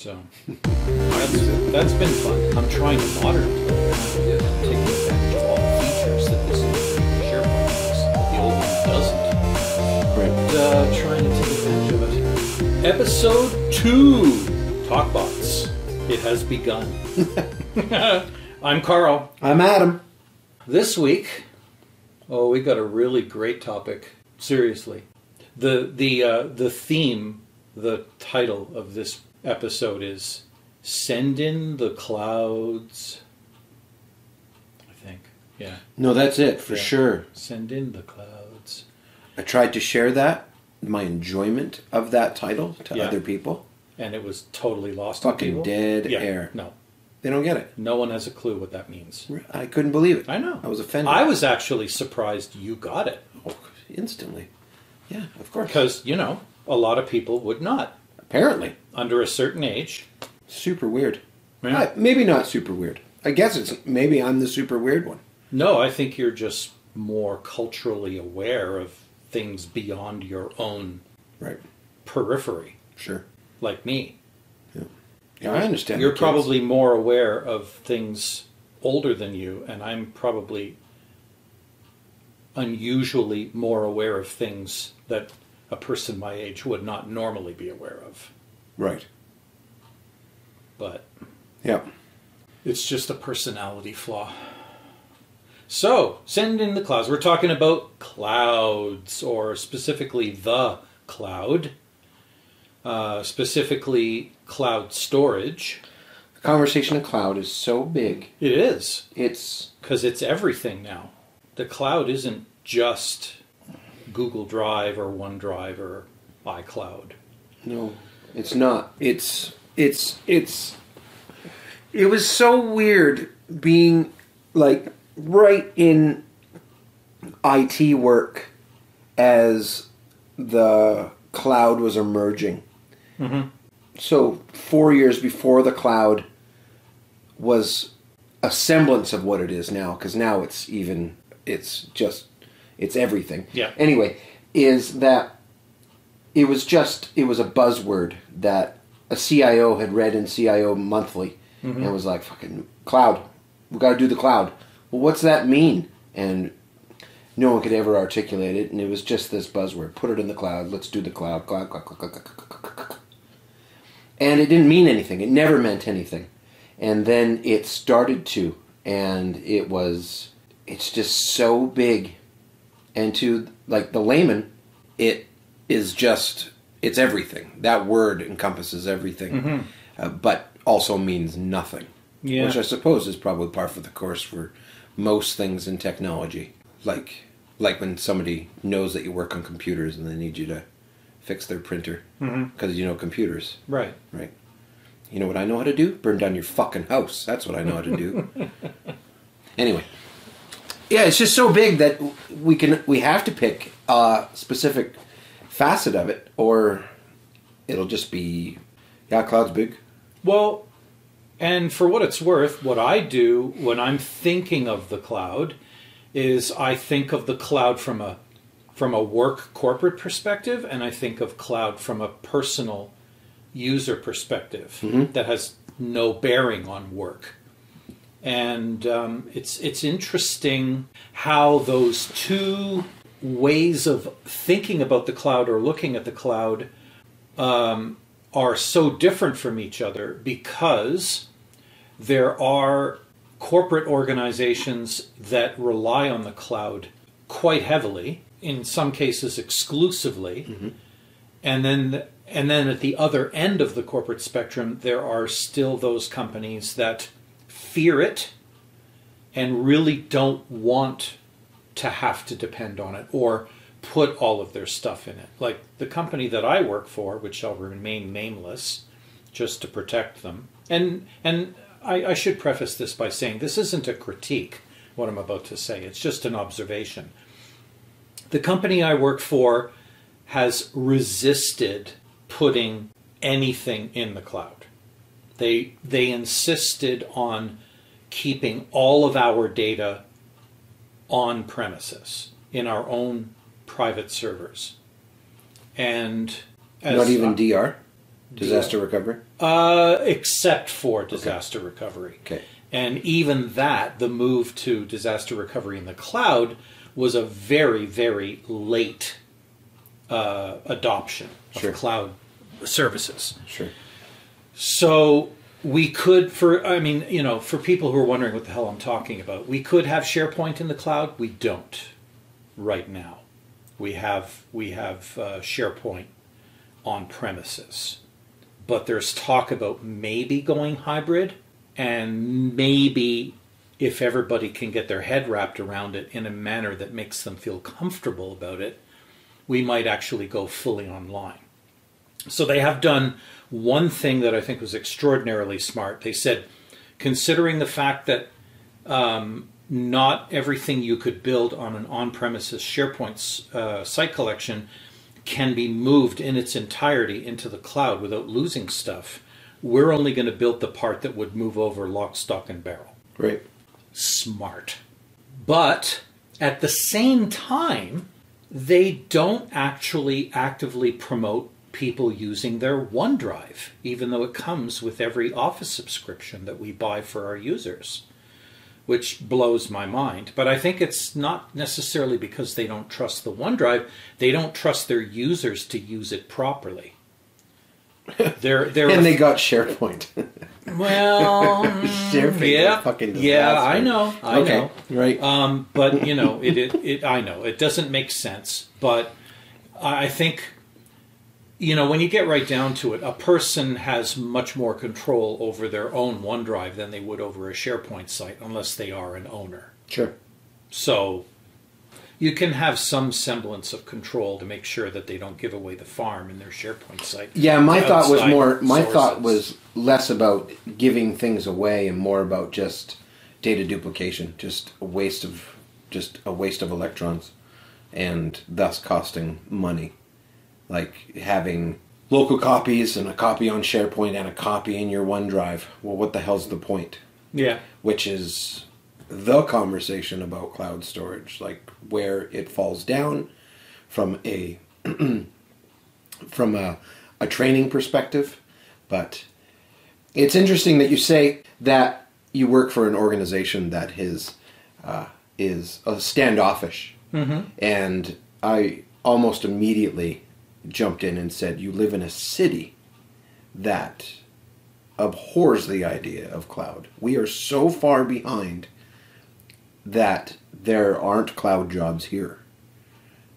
So that's, that's been fun. I'm trying to modernize it, taking advantage of all the features that this SharePoint has. that The old one doesn't. Uh, trying to take advantage of it. Episode two, Talkbots. It has begun. I'm Carl. I'm Adam. This week, oh, we got a really great topic. Seriously, the the uh, the theme, the title of this episode is "Send in the Clouds." I think, yeah, No, that's it for Yeah. sure. send in the clouds. I tried to share that, my enjoyment of that title to Yeah. other people. And it was totally lost. Fucking dead Yeah, air. No, They don't get it. no one has a clue what that means. I couldn't believe it. I know. I was offended. I was actually surprised you got it Oh, instantly. Yeah, of course. because you know a lot of people would not Apparently. under a certain age. Super weird. Yeah. I- maybe not super weird. I guess it's maybe I'm the super weird one. No, I think you're just more culturally aware of things beyond your own Right. periphery, Sure. like me. Yeah, I understand. You're probably more aware of things older than you, and I'm probably unusually more aware of things that a person my age would not normally be aware of. Right. But Yeah. It's just a personality flaw. So, send in the clouds. We're talking about clouds, or specifically the cloud, uh, specifically cloud storage. The conversation of cloud is so big. It is, It's because it's everything now. The cloud isn't just Google Drive or OneDrive or iCloud. No, it's not. It's it's it's it was so weird being like right in IT work as the cloud was emerging. Mhm. So 4 years before the cloud was a semblance of what it is now cuz now it's even it's just it's everything. Yeah. Anyway, is that it was just it was a buzzword that a CIO had read in CIO Monthly mm-hmm. and was like fucking cloud. We got to do the cloud. Well, what's that mean? And no one could ever articulate it, and it was just this buzzword. Put it in the cloud. Let's do the cloud. Cloud. cloud, cloud, cloud, cloud, cloud, cloud, cloud. And it didn't mean anything. It never meant anything. And then it started to, and it was. It's just so big, and to like the layman, it is just it's everything. That word encompasses everything, uh, but also means nothing. Yeah. Which I suppose is probably par for the course for most things in technology. Like like when somebody knows that you work on computers and they need you to fix their printer because you know computers, Right. right? You know what I know how to do? Burn down your fucking house. That's what I know how to do. anyway, yeah, it's just so big that we can we have to pick a specific facet of it, or it'll just be yeah, cloud's big. Well, and for what it's worth, what I do when I'm thinking of the cloud is I think of the cloud from a from a work corporate perspective, and I think of cloud from a personal user perspective mm-hmm. that has no bearing on work. And um, it's it's interesting how those two ways of thinking about the cloud or looking at the cloud are so different from each other because there are corporate organizations that rely on the cloud quite heavily, in some cases exclusively. And then and then at the other end of the corporate spectrum there are still those companies that fear it and really don't want to have to depend on it or put all of their stuff in it. Like the company that I work for, which shall remain nameless, just to protect them. And and I, I should preface this by saying this isn't a critique. What I'm about to say, it's just an observation. The company I work for has resisted putting anything in the cloud. They they insisted on keeping all of our data on premises in our own private servers. And as Not even DR. Disaster recovery. uh, except for disaster recovery. Okay. And even that, the move to disaster recovery in the cloud was a very, very late uh, adoption of Sure. cloud services. Sure. So we could, for I mean, you know, for people who are wondering what the hell I'm talking about, we could have SharePoint in the cloud. We don't right now. We have we have uh, SharePoint on premises, but there's talk about maybe going hybrid, and maybe if everybody can get their head wrapped around it in a manner that makes them feel comfortable about it, we might actually go fully online. So they have done one thing that I think was extraordinarily smart. They said, considering the fact that um, not everything you could build on an on-premises SharePoint uh, site collection can be moved in its entirety into the cloud without losing stuff. We're only going to build the part that would move over lock, stock, and barrel Right. smart. But at the same time, they don't actually actively promote people using their OneDrive, even though it comes with every Office subscription that we buy for our users, which blows my mind. But I think it's not necessarily because they don't trust the OneDrive, they don't trust their users to use it properly. They're, they're And they got SharePoint. well, SharePoint. yeah, Fucking yeah, disaster. I know, I okay. know. Right. Um, but you know, it, it, it. I know it doesn't make sense, but I think, you know, when you get right down to it, a person has much more control over their own OneDrive than they would over a SharePoint site, unless they are an owner. sure. So. You can have some semblance of control to make sure that they don't give away the farm in their SharePoint site. Yeah, my thought was more. My thought was less about giving things away and more about just data duplication, just a waste of just a waste of electrons, and thus costing money. Like having local copies and a copy on SharePoint and a copy in your OneDrive. Well, what the hell's the point? yeah, which is the conversation about cloud storage, like where it falls down from a from a, a training perspective. But it's interesting that you say that you work for an organization that is uh, is standoffish, and I almost immediately jumped in and said, "You live in a city that." abhors the idea of cloud. We are so far behind that there aren't cloud jobs here.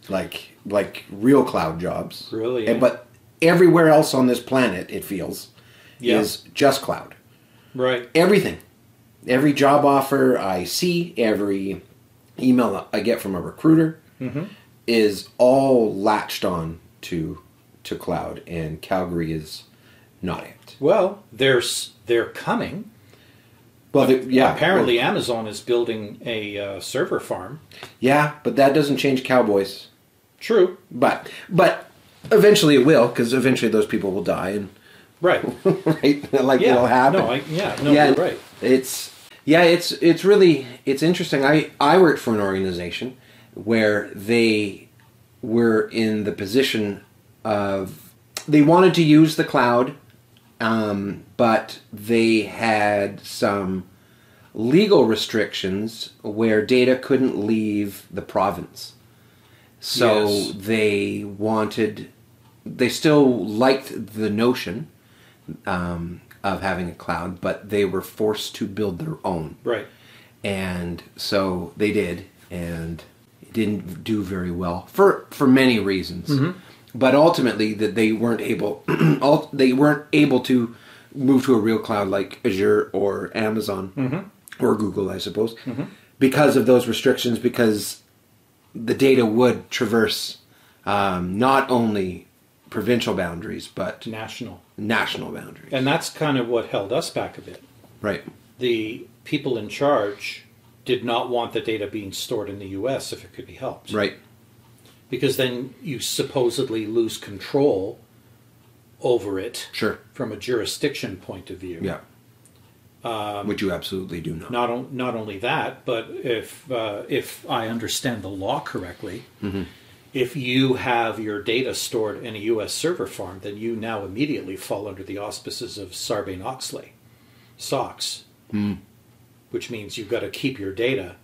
Like like real cloud jobs. Really, And- but everywhere else on this planet it feels Yeah. is just cloud. right. Everything. Every job offer I see, every email I get from a recruiter mm-hmm. is all latched on to to cloud and Calgary is not it. Well, there's they're coming. Well, yeah. Apparently, Amazon is building a uh, server farm. Yeah, but that doesn't change cowboys. True. But but eventually it will, because eventually those people will die, and Right. right, like Yeah. it'll happen. No, I, yeah. No, yeah, you're right. It's yeah, it's it's really it's interesting. I I worked for an organization where they were in the position of they wanted to use the cloud, um, but they had some legal restrictions where data couldn't leave the province. So Yes. they wanted, they still liked the notion um, of having a cloud, but they were forced to build their own. Right. And so they did, and didn't do very well for for many reasons. Mm-hmm. But ultimately, that they weren't able, they weren't able to move to a real cloud like Azure or Amazon mm-hmm. or Google, I suppose, mm-hmm. because of those restrictions. Because the data would traverse um, not only provincial boundaries but National. national boundaries. And that's kind of what held us back a bit. Right. The people in charge did not want the data being stored in the U.S. if it could be helped. Right. Because then you supposedly lose control over it Sure. from a jurisdiction point of view. Yeah. Um, Which you absolutely do not. Not on, not only that, but if uh, if I understand the law correctly, mm-hmm. if you have your data stored in a U.S. server farm, then you now immediately fall under the auspices of Sarbanes Oxley, SOX, hmm. Which means you've got to keep your data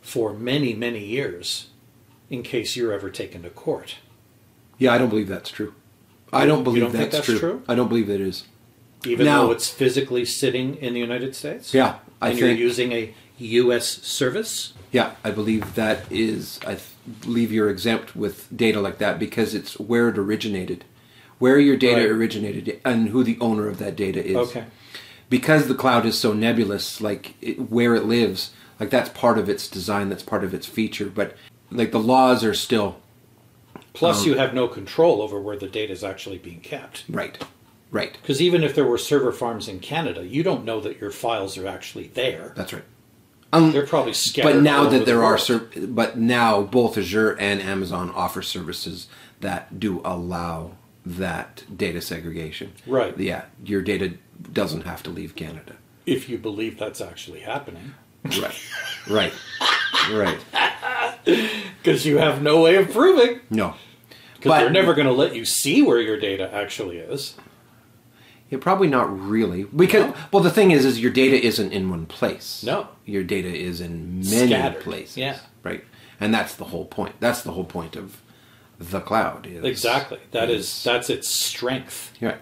for many, many years in case you're ever taken to court. Yeah, I don't believe that's true. I don't believe don't think that's, that's true. true? I don't believe it is. Even Now- though it's physically sitting in the United States? Yeah, I and you're using a U.S. service? Yeah, I believe that is. I believe you're exempt with data like that because it's where it originated, where your data Right. originated, and who the owner of that data is. Okay. Because the cloud is so nebulous, like it, where it lives, like that's part of its design, that's part of its feature. But like the laws are still Plus, Um, you have no control over where the data is actually being kept. right, right. Because even if there were server farms in Canada, you don't know that your files are actually there. That's right. Um, They're probably scattered. but now that there the are, ser- but now both Azure and Amazon offer services that do allow that data segregation. Right. Yeah, your data doesn't have to leave Canada. if you believe that's actually happening, Right. right. Right. because you have no way of proving. No. Because they're never going to let you see where your data actually is. Yeah, probably not really. Because well, the thing is, is your data isn't in one place. No. your data is in many Scattered, places. yeah. right. And that's the whole point. That's the whole point of the cloud. Is, Exactly. That is is- that's its strength. right.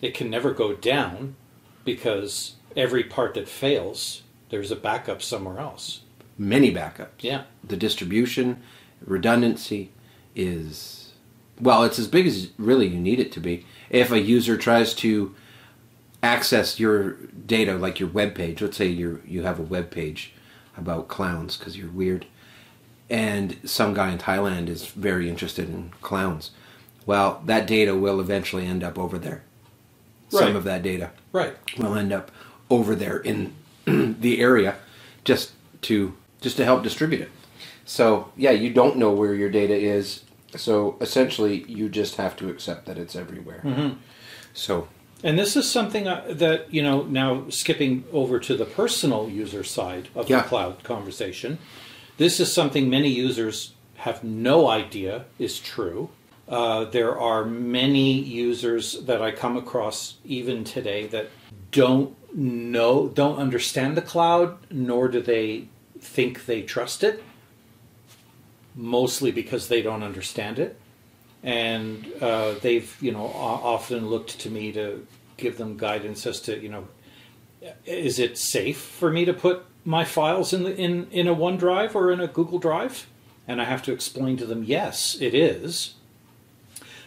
It can never go down because every part that fails, there's a backup somewhere else. Many backups. Yeah. The distribution, redundancy is well, it's as big as really you need it to be. If a user tries to access your data, like your web page, let's say you you have a web page about clowns because you're weird, and some guy in Thailand is very interested in clowns. Well, that data will eventually end up over there. Some of that data Right. will end up over there in the area just to just to help distribute it. So yeah, you don't know where your data is. So essentially, you just have to accept that it's everywhere. So And this is something uh, that, you know, now skipping over to the personal user side of Yeah. the cloud conversation, this is something many users have no idea is true. Uh, there are many users that I come across even today that don't know, don't understand the cloud, nor do they think they trust it, mostly because they don't understand it and uh, they've you know often looked to me to give them guidance as to you know is it safe for me to put my files in the in in a OneDrive or in a Google Drive and I have to explain to them yes it is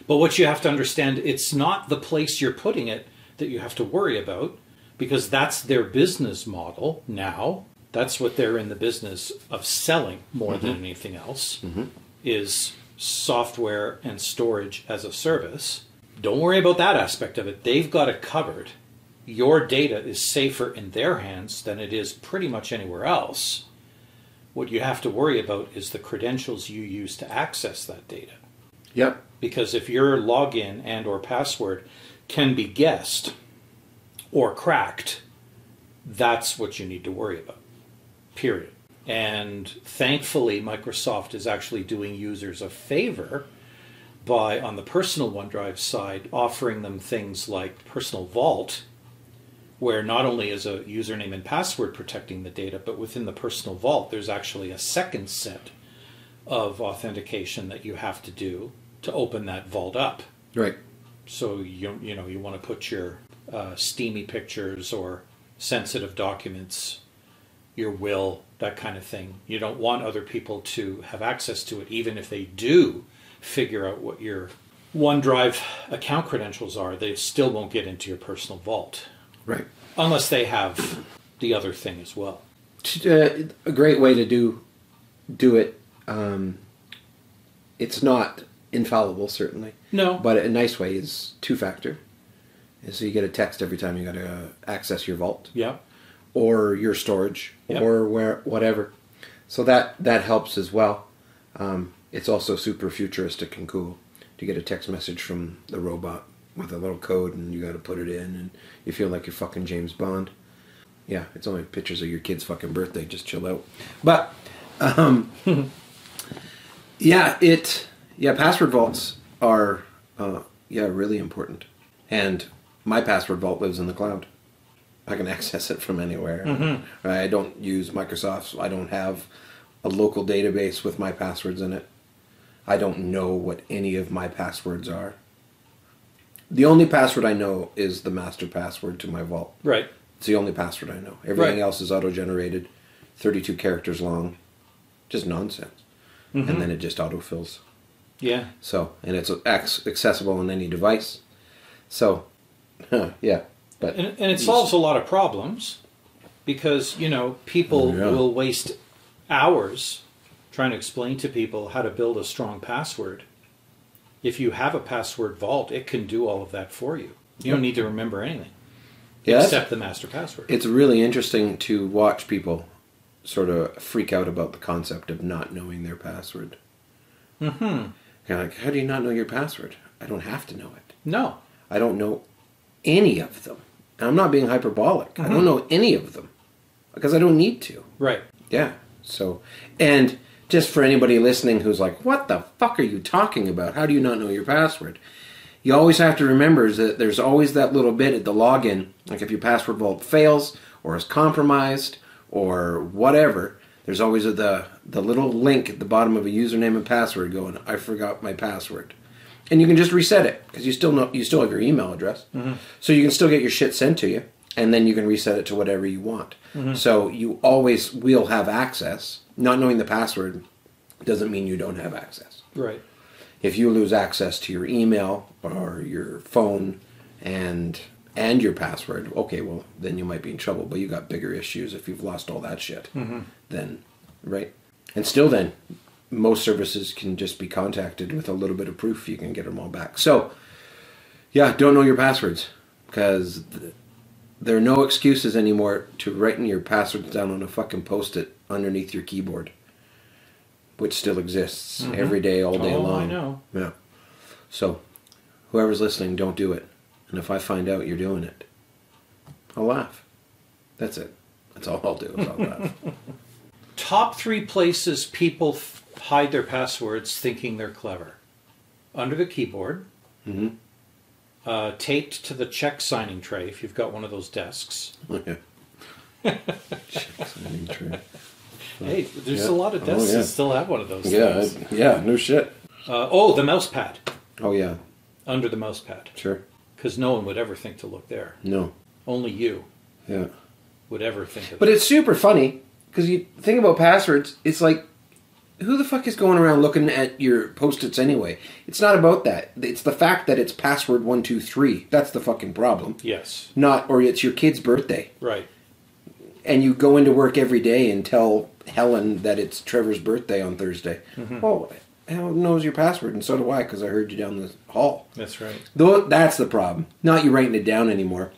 but what you have to understand it's not the place you're putting it that you have to worry about because that's their business model now that's what they're in the business of selling more than mm-hmm. anything else mm-hmm. is software and storage as a service. Don't worry about that aspect of it. They've got it covered. Your data is safer in their hands than it is pretty much anywhere else. What you have to worry about is the credentials you use to access that data. yep, Because if your login and or password can be guessed or cracked, that's what you need to worry about. Period. And thankfully, Microsoft is actually doing users a favor by, on the personal OneDrive side, offering them things like Personal Vault, where not only is a username and password protecting the data, but within the Personal Vault, there's actually a second set of authentication that you have to do to open that vault up. right, So you you know you want to put your uh, steamy pictures or sensitive documents, your will, that kind of thing. You don't want other people to have access to it, even if they do figure out what your OneDrive account credentials are. They still won't get into your personal vault right. unless they have the other thing as well. Uh, a great way to do do it. Um, it's not infallible, certainly, No, but a nice way is two factor. So you get a text every time you got to uh, access your vault. yeah, or your storage Yep. or where whatever. So that that helps as well. Um, it's also super futuristic and cool to get a text message from the robot with a little code and you got to put it in and you feel like you're fucking James Bond. Yeah, it's only pictures of your kid's fucking birthday. Just chill out. But um, yeah, it Yeah, password vaults are uh, yeah really important, and my password vault lives in the cloud. I can access it from anywhere. Mm-hmm. I don't use Microsoft. So I don't have a local database with my passwords in it. I don't know what any of my passwords are. The only password I know is the master password to my vault. Right. It's the only password I know. Everything Right. else is auto-generated, 32 characters long, just nonsense, Mm-hmm. and then it just autofills. Yeah. So, and it's accessible on any device. So, yeah, but And, and it solves a lot of problems because, you know, people Oh, yeah. will waste hours trying to explain to people how to build a strong password. If you have a password vault, it can do all of that for you. You don't need to remember anything yeah, except the master password. it's really interesting to watch people sort of freak out about the concept of not knowing their password. Mm-hmm. Like, how do you not know your password? I don't have to know it. No. I don't know any of them. And I'm not being hyperbolic. I don't know any of them because I don't need to. Right. Yeah. So, and just for anybody listening who's like, what the fuck are you talking about? How do you not know your password? You always have to remember is that there's always that little bit at the login, like if your password vault fails or is compromised or whatever, there's always the the little link at the bottom of a username and password going, I forgot my password. And you can just reset it because you still know you still have your email address, mm-hmm. so you can still get your shit sent to you, and then you can reset it to whatever you want. Mm-hmm. So you always will have access. Not knowing the password doesn't mean you don't have access. Right. If you lose access to your email or your phone and and your password, okay, well then you might be in trouble. But you got bigger issues if you've lost all that shit. Mm-hmm. Then, right? And still, then most services can just be contacted with a little bit of proof. You can get them all back. So, yeah, don't know your passwords because th- there are no excuses anymore to writing your passwords down on a fucking post-it underneath your keyboard, which still exists every day, all day oh, long. I know. Yeah. So, whoever's listening, don't do it. And if I find out you're doing it, I'll laugh. That's it. That's all I'll do is I'll laugh. Top three places people f- hide their passwords thinking they're clever under the keyboard, Mhm. uh, taped to the check signing tray if you've got one of those desks. Okay. Signing tray. Hey, there's Yeah. a lot of Oh, desks yeah. that still have one of those Yeah, things. I- yeah, no shit. Uh, oh, the mouse pad Oh yeah, under the mouse pad sure. because no one would ever think to look there. No, Only you yeah. would ever think of But it. it's super funny because you think about passwords. It's like, who the fuck is going around looking at your post-its anyway? It's not about that. It's the fact that it's password one two three. That's the fucking problem. Yes, Not, or it's your kid's birthday, right. and you go into work every day and tell Helen that it's Trevor's birthday on Thursday. Mm-hmm. Oh, Helen knows your password, and so do I because I heard you down the hall. That's right. Though that's the problem. Not you writing it down anymore.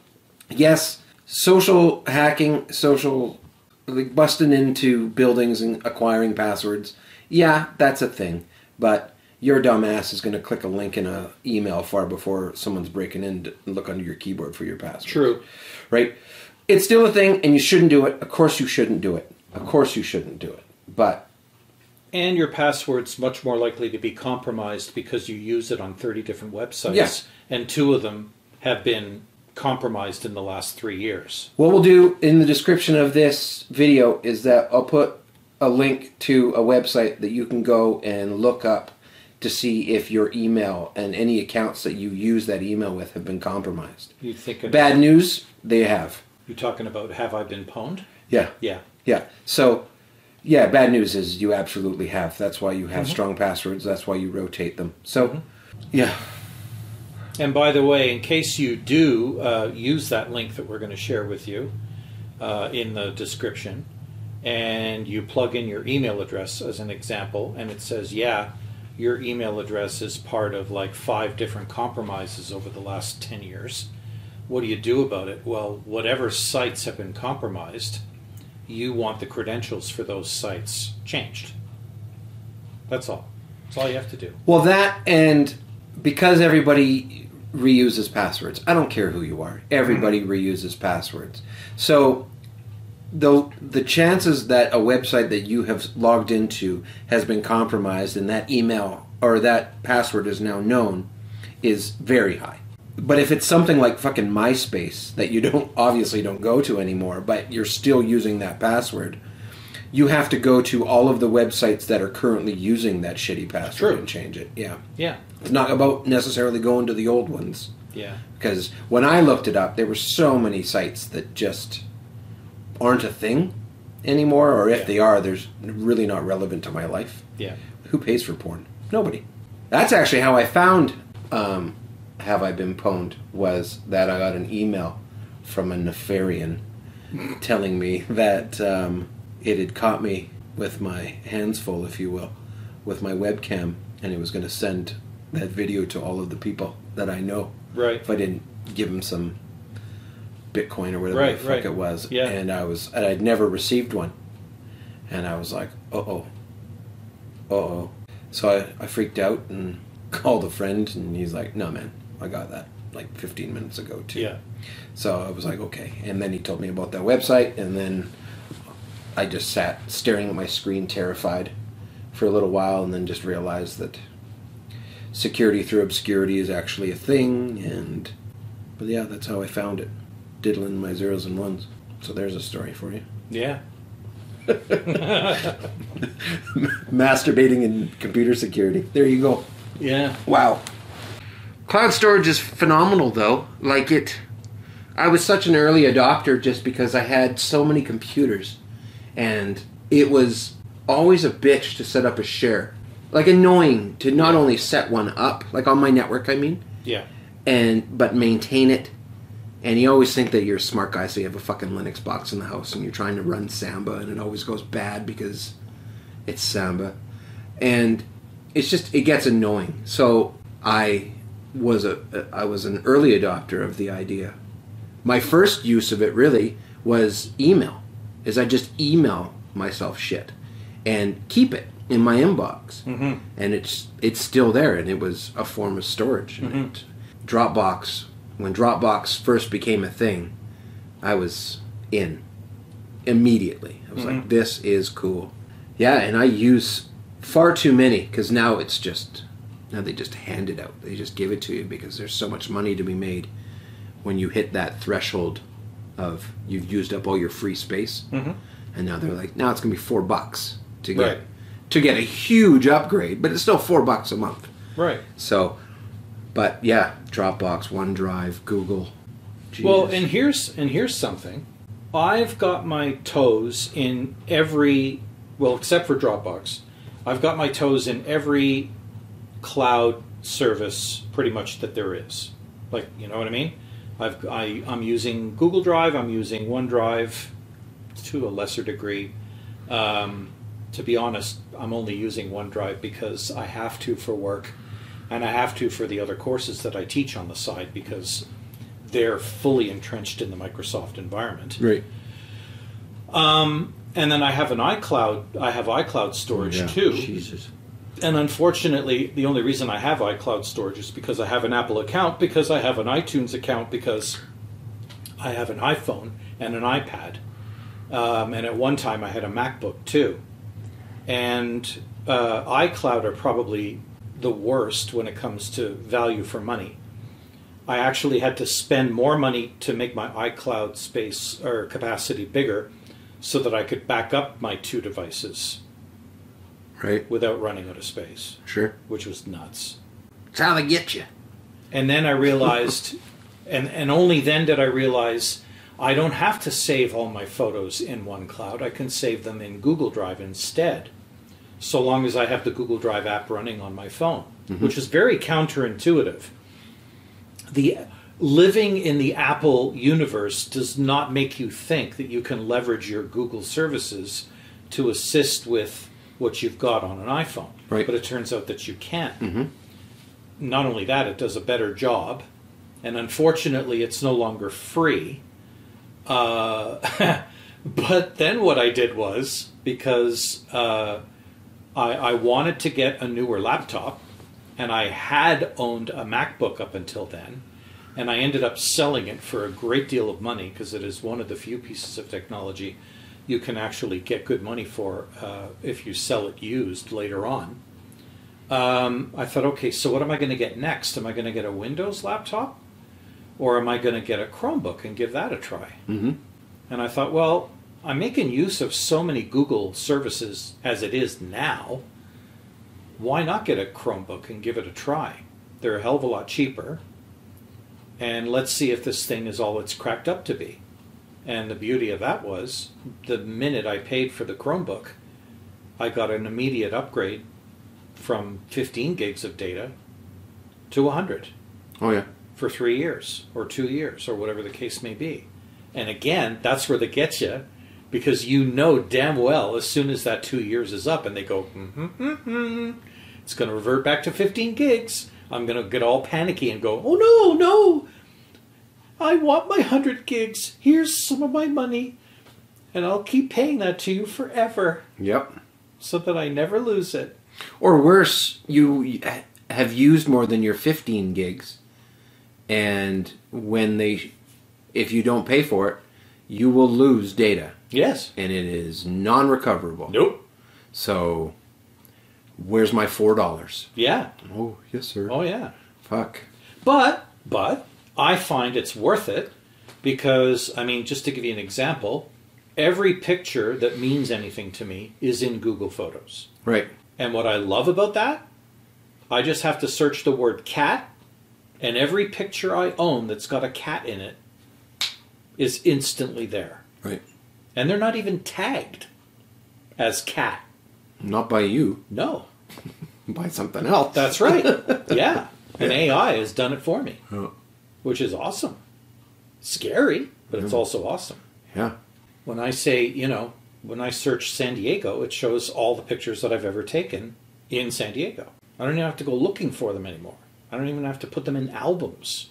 Yes, social hacking, social like busting into buildings and acquiring passwords. Yeah, that's a thing. But your dumbass is going to click a link in a email far before someone's breaking in to look under your keyboard for your password. True. Right? It's still a thing, and you shouldn't do it. Of course, you shouldn't do it. Of course, you shouldn't do it. But And your password's much more likely to be compromised because you use it on 30 different websites. Yeah. And two of them have been compromised in the last three years. What we'll do in the description of this video is that I'll put a link to a website that you can go and look up to see if your email and any accounts that you use that email with have been compromised. You think Bad news, they have. You talking about have I been pwned? Yeah, Yeah. Yeah. So, yeah, bad news is you absolutely have. That's why you have strong passwords. That's why you rotate them. So, yeah, And by the way, in case you do uh, use that link that we're going to share with you uh, in the description, and you plug in your email address as an example, and it says, yeah, your email address is part of like five different compromises over the last 10 years. What do you do about it? Well, whatever sites have been compromised, you want the credentials for those sites changed. That's all. That's all you have to do. Well, that and because everybody reuses passwords, I don't care who you are. Everybody mm-hmm. reuses passwords. So the the chances that a website that you have logged into has been compromised and that email or that password is now known is very high. But if it's something like fucking MySpace that you don't obviously don't go to anymore, but you're still using that password, you have to go to all of the websites that are currently using that shitty password True. and change it. Yeah. Yeah. It's not about necessarily going to the old ones. Yeah. Because when I looked it up, there were so many sites that just aren't a thing anymore, or if Yeah. they are, there's really not relevant to my life. Yeah. Who pays for porn? Nobody. That's actually how I found um, Have I Been Pwned, was that I got an email from a Nefarian telling me that um, it had caught me with my hands full, if you will, with my webcam, and it was going to send that video to all of the people that I know Right. if I didn't give him some Bitcoin or whatever Right, the fuck right. it was. Yeah. And I was, and I'd never received one. And I was like, uh oh. Uh oh. So I, I freaked out and called a friend, and he's like, no, man, I got that like 15 minutes ago, too. Yeah. So I was like, okay. And then he told me about that website, and then I just sat staring at my screen, terrified, for a little while, and then just realized that security through obscurity is actually a thing. And but yeah, that's how I found it, diddling my zeros and ones. So there's a story for you. Yeah. Masturbating in computer security. There you go. Yeah. Wow. Cloud storage is phenomenal, though. Like it, I was such an early adopter just because I had so many computers, and it was always a bitch to set up a share. Like annoying to not only set one up, like on my network, I mean, Yeah. and but maintain it. And you always think that you're a smart guy, so you have a fucking Linux box in the house, and you're trying to run Samba, and it always goes bad because it's Samba, and it's just it gets annoying. So I was a I was an early adopter of the idea. My first use of it really was email, is I just email myself shit and keep it in my inbox, Mm-hmm. and it's it's still there, and it was a form of storage. And it, Dropbox, when Dropbox first became a thing, I was in immediately. I was like, this is cool. Yeah, and I use far too many because now it's just now they just hand it out. They just give it to you because there's so much money to be made when you hit that threshold of you've used up all your free space, Mhm. and now they're like, now it's gonna be four bucks to get Right. to get a huge upgrade, but it's still four bucks a month. Right. So, but yeah, Dropbox, OneDrive, Google. Well, and here's and here's something. I've got my toes in every well, except for Dropbox. I've got my toes in every cloud service pretty much that there is. Like, you know what I mean? I've I, I'm using Google Drive. I'm using OneDrive to a lesser degree. Um, to be honest, I'm only using OneDrive because I have to for work, and I have to for the other courses that I teach on the side because they're fully entrenched in the Microsoft environment. right. Um, and then I have an iCloud. I have iCloud storage Yeah, too. Jesus. And unfortunately, the only reason I have iCloud storage is because I have an Apple account, because I have an iTunes account, because I have an iPhone and an iPad. Um, and at one time, I had a MacBook too. And uh, iCloud are probably the worst when it comes to value for money. I actually had to spend more money to make my iCloud space or capacity bigger so that I could back up my two devices Right. without running out of space Sure. which was nuts. It's how they get you. And then I realized, and, and only then did I realize I don't have to save all my photos in OneCloud. I can save them in Google Drive instead, so long as I have the Google Drive app running on my phone, mm-hmm. which is very counterintuitive. The living in the Apple universe does not make you think that you can leverage your Google services to assist with what you've got on an iPhone. Right. But it turns out that you can not only that, it does a better job, and unfortunately, it's no longer free. Uh, but then what I did was because uh, I, I wanted to get a newer laptop, and I had owned a MacBook up until then, and I ended up selling it for a great deal of money because it is one of the few pieces of technology you can actually get good money for uh, if you sell it used later on. um, I thought, okay, so what am I going to get next? Am I going to get a Windows laptop, or am I going to get a Chromebook and give that a try? Mm-hmm. And I thought, well, I'm making use of so many Google services as it is now. Why not get a Chromebook and give it a try? They're a hell of a lot cheaper. And let's see if this thing is all it's cracked up to be. And the beauty of that was the minute I paid for the Chromebook, I got an immediate upgrade from 15 gigs of data to 100 Oh yeah. for three years or two years or whatever the case may be. And again, that's where they get you because you know damn well as soon as that two years is up and they go, mm-hmm, mm-hmm, it's going to revert back to 15 gigs. I'm going to get all panicky and go, oh no, no, I want my 100 gigs. Here's some of my money. And I'll keep paying that to you forever Yep. so that I never lose it. Or worse, you have used more than your 15 gigs, and when they, if you don't pay for it, you will lose data, Yes. and it is non-recoverable. Nope. So, where's my four dollars? Yeah. Oh yes, sir. Oh, yeah. Fuck. But but I find it's worth it because I mean just to give you an example, every picture that means anything to me is in Google Photos. Right. And what I love about that, I just have to search the word cat and every picture I own that's got a cat in it is instantly there. Right. And they're not even tagged as cat. Not by you, No. by something else. That's right. yeah. An AI has done it for me, Oh, which is awesome. Scary, but it's also awesome. yeah. When I say, you know, when I search San Diego, it shows all the pictures that I've ever taken in San Diego. I don't even have to go looking for them anymore. I don't even have to put them in albums.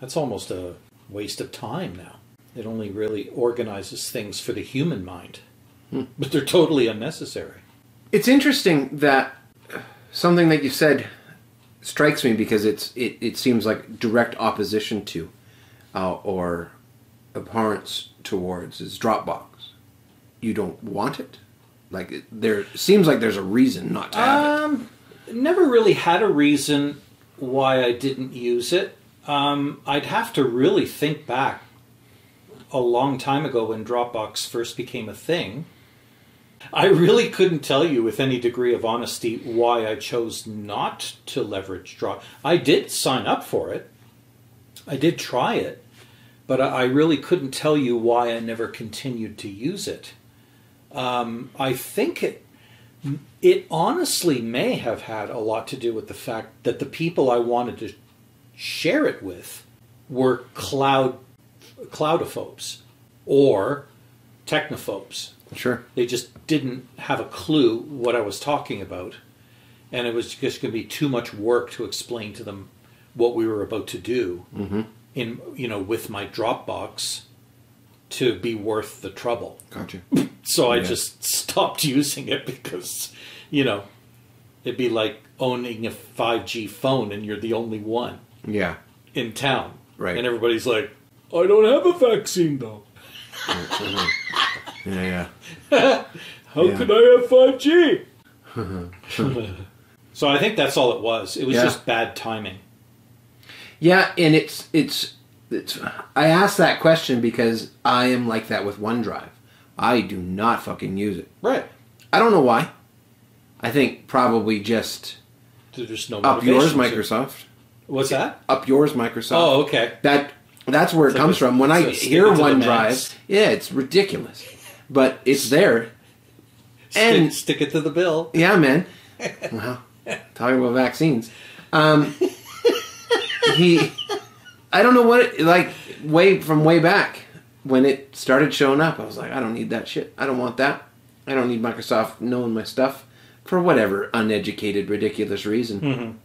That's almost a waste of time now. It only really organizes things for the human mind, hmm. but they're totally unnecessary. It's interesting that something that you said strikes me because it's it, it seems like direct opposition to uh, or abhorrence towards is Dropbox. You don't want it. Like it, there seems like there's a reason not to have it. Um, never really had a reason why I didn't use it. Um, I'd have to really think back a long time ago when Dropbox first became a thing. I really couldn't tell you with any degree of honesty why I chose not to leverage draw. I did sign up for it. I did try it, but I really couldn't tell you why I never continued to use it. Um, I think it it honestly may have had a lot to do with the fact that the people I wanted to share it with were cloud cloudophobes or technophobes. Sure. They just didn't have a clue what I was talking about, and it was just going to be too much work to explain to them what we were about to do mm-hmm. in you know with my Dropbox to be worth the trouble. Gotcha. So I Yeah. just stopped using it because, you know, it'd be like owning a 5G phone and you're the only one Yeah. in town. Right. And everybody's like, I don't have a vaccine though. Mm-hmm. Yeah. Yeah. How Yeah. could I have 5G? so I think that's all it was. It was Yeah. just bad timing. Yeah, and it's it's it's. I asked that question because I am like that with OneDrive. I do not fucking use it. Right. I don't know why. I think probably just There's no up yours, Microsoft. What's that? Up yours, Microsoft. Oh, okay. That that's where it like comes a- from. When I hear it OneDrive, yeah, it's ridiculous, but it's there. And- stick, stick it to the bill. Yeah, man. Well, talking about vaccines, um, he, I don't know what it, like way from way back when it started showing up. I was like, I don't need that shit. I don't want that. I don't need Microsoft knowing my stuff for whatever uneducated, ridiculous reason.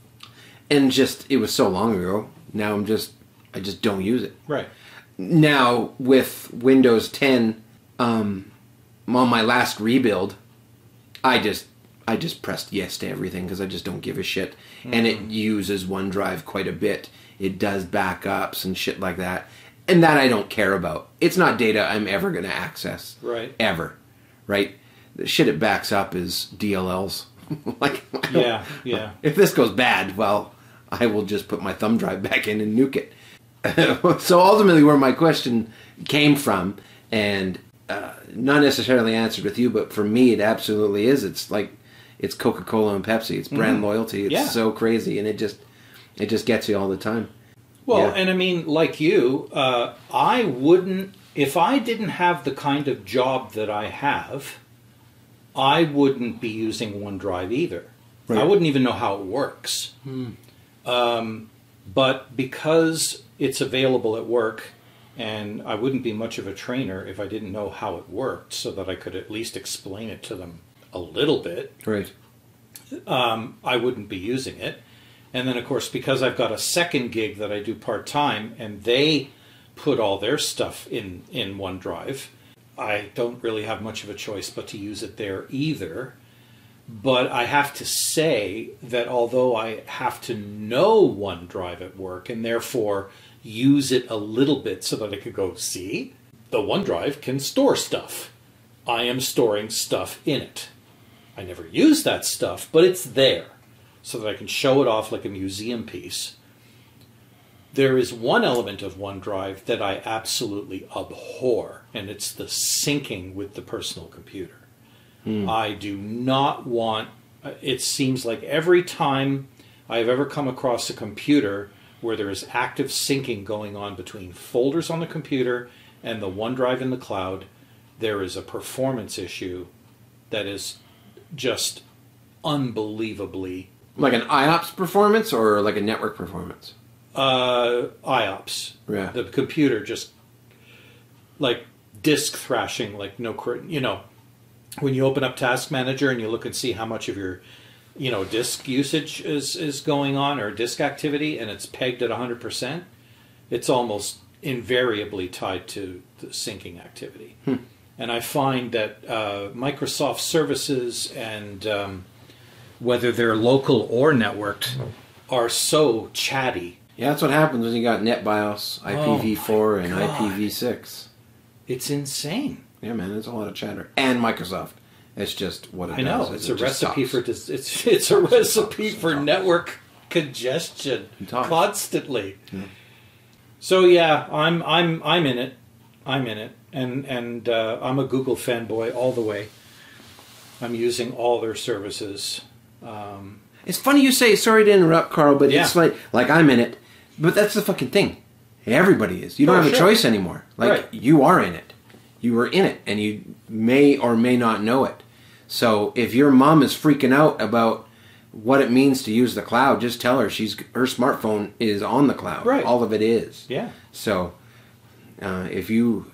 And just it was so long ago. Now I'm just I just don't use it Right. now with Windows 10 um, on my last rebuild, I just I just pressed yes to everything because I just don't give a shit, and it hmm. uses OneDrive quite a bit. It does backups and shit like that, and that I don't care about. It's not data I'm ever going to access Right. ever, right? The shit it backs up is DLLs. like, Yeah, yeah. If this goes bad, well, I will just put my thumb drive back in and nuke it. so ultimately, where my question came from, and uh, not necessarily answered with you, but for me, it absolutely is. It's like it's Coca Cola and Pepsi. It's brand loyalty. It's Mm-hmm. Yeah. so crazy, and it just it just gets you all the time. Well, Yeah. and I mean, like you, uh, I wouldn't, if I didn't have the kind of job that I have, I wouldn't be using OneDrive either. Right. I wouldn't even know how it works. Um, but because it's available at work, and I wouldn't be much of a trainer if I didn't know how it worked, so that I could at least explain it to them a little bit. Right. um, I wouldn't be using it. And then, of course, because I've got a second gig that I do part time, and they put all their stuff in in OneDrive, I don't really have much of a choice but to use it there either. But I have to say that although I have to know OneDrive at work and therefore use it a little bit so that I could go see, the OneDrive can store stuff. I am storing stuff in it. I never use that stuff, but it's there so that I can show it off like a museum piece. There is one element of OneDrive that I absolutely abhor, and it's the syncing with the personal computer. I do not want, uh, it seems like every time I've ever come across a computer where there is active syncing going on between folders on the computer and the OneDrive in the cloud, there is a performance issue that is just unbelievably Like an IOPS performance or like a network performance. uh, IOPS. Yeah. The computer just like disk thrashing, like no, you know, when you open up Task Manager and you look and see how much of your, you know, disk usage is is going on or disk activity, and it's pegged at hundred percent, it's almost invariably tied to the syncing activity. And I find that uh, Microsoft services and um, whether they're local or networked are so chatty. Yeah, that's what happens when you got NetBIOS, IPv4, and Oh God. IPv6. It's insane. Yeah, man, there's a lot of chatter. And Microsoft. It's just what it I know does. it's a it recipe for dis- it's it's a recipe for network congestion constantly. So yeah, I'm I'm I'm in it. I'm in it, and and uh, I'm a Google fanboy all the way. I'm using all their services. Um, It's funny you say. Sorry to interrupt, Carl, but it's like like I'm in it. But that's the fucking thing. Everybody is. You don't Oh, have a choice anymore. Like Right. you are in it. You were in it, and you may or may not know it. So if your mom is freaking out about what it means to use the cloud, just tell her she's her smartphone is on the cloud. Right. All of it is. yeah, So, uh, if you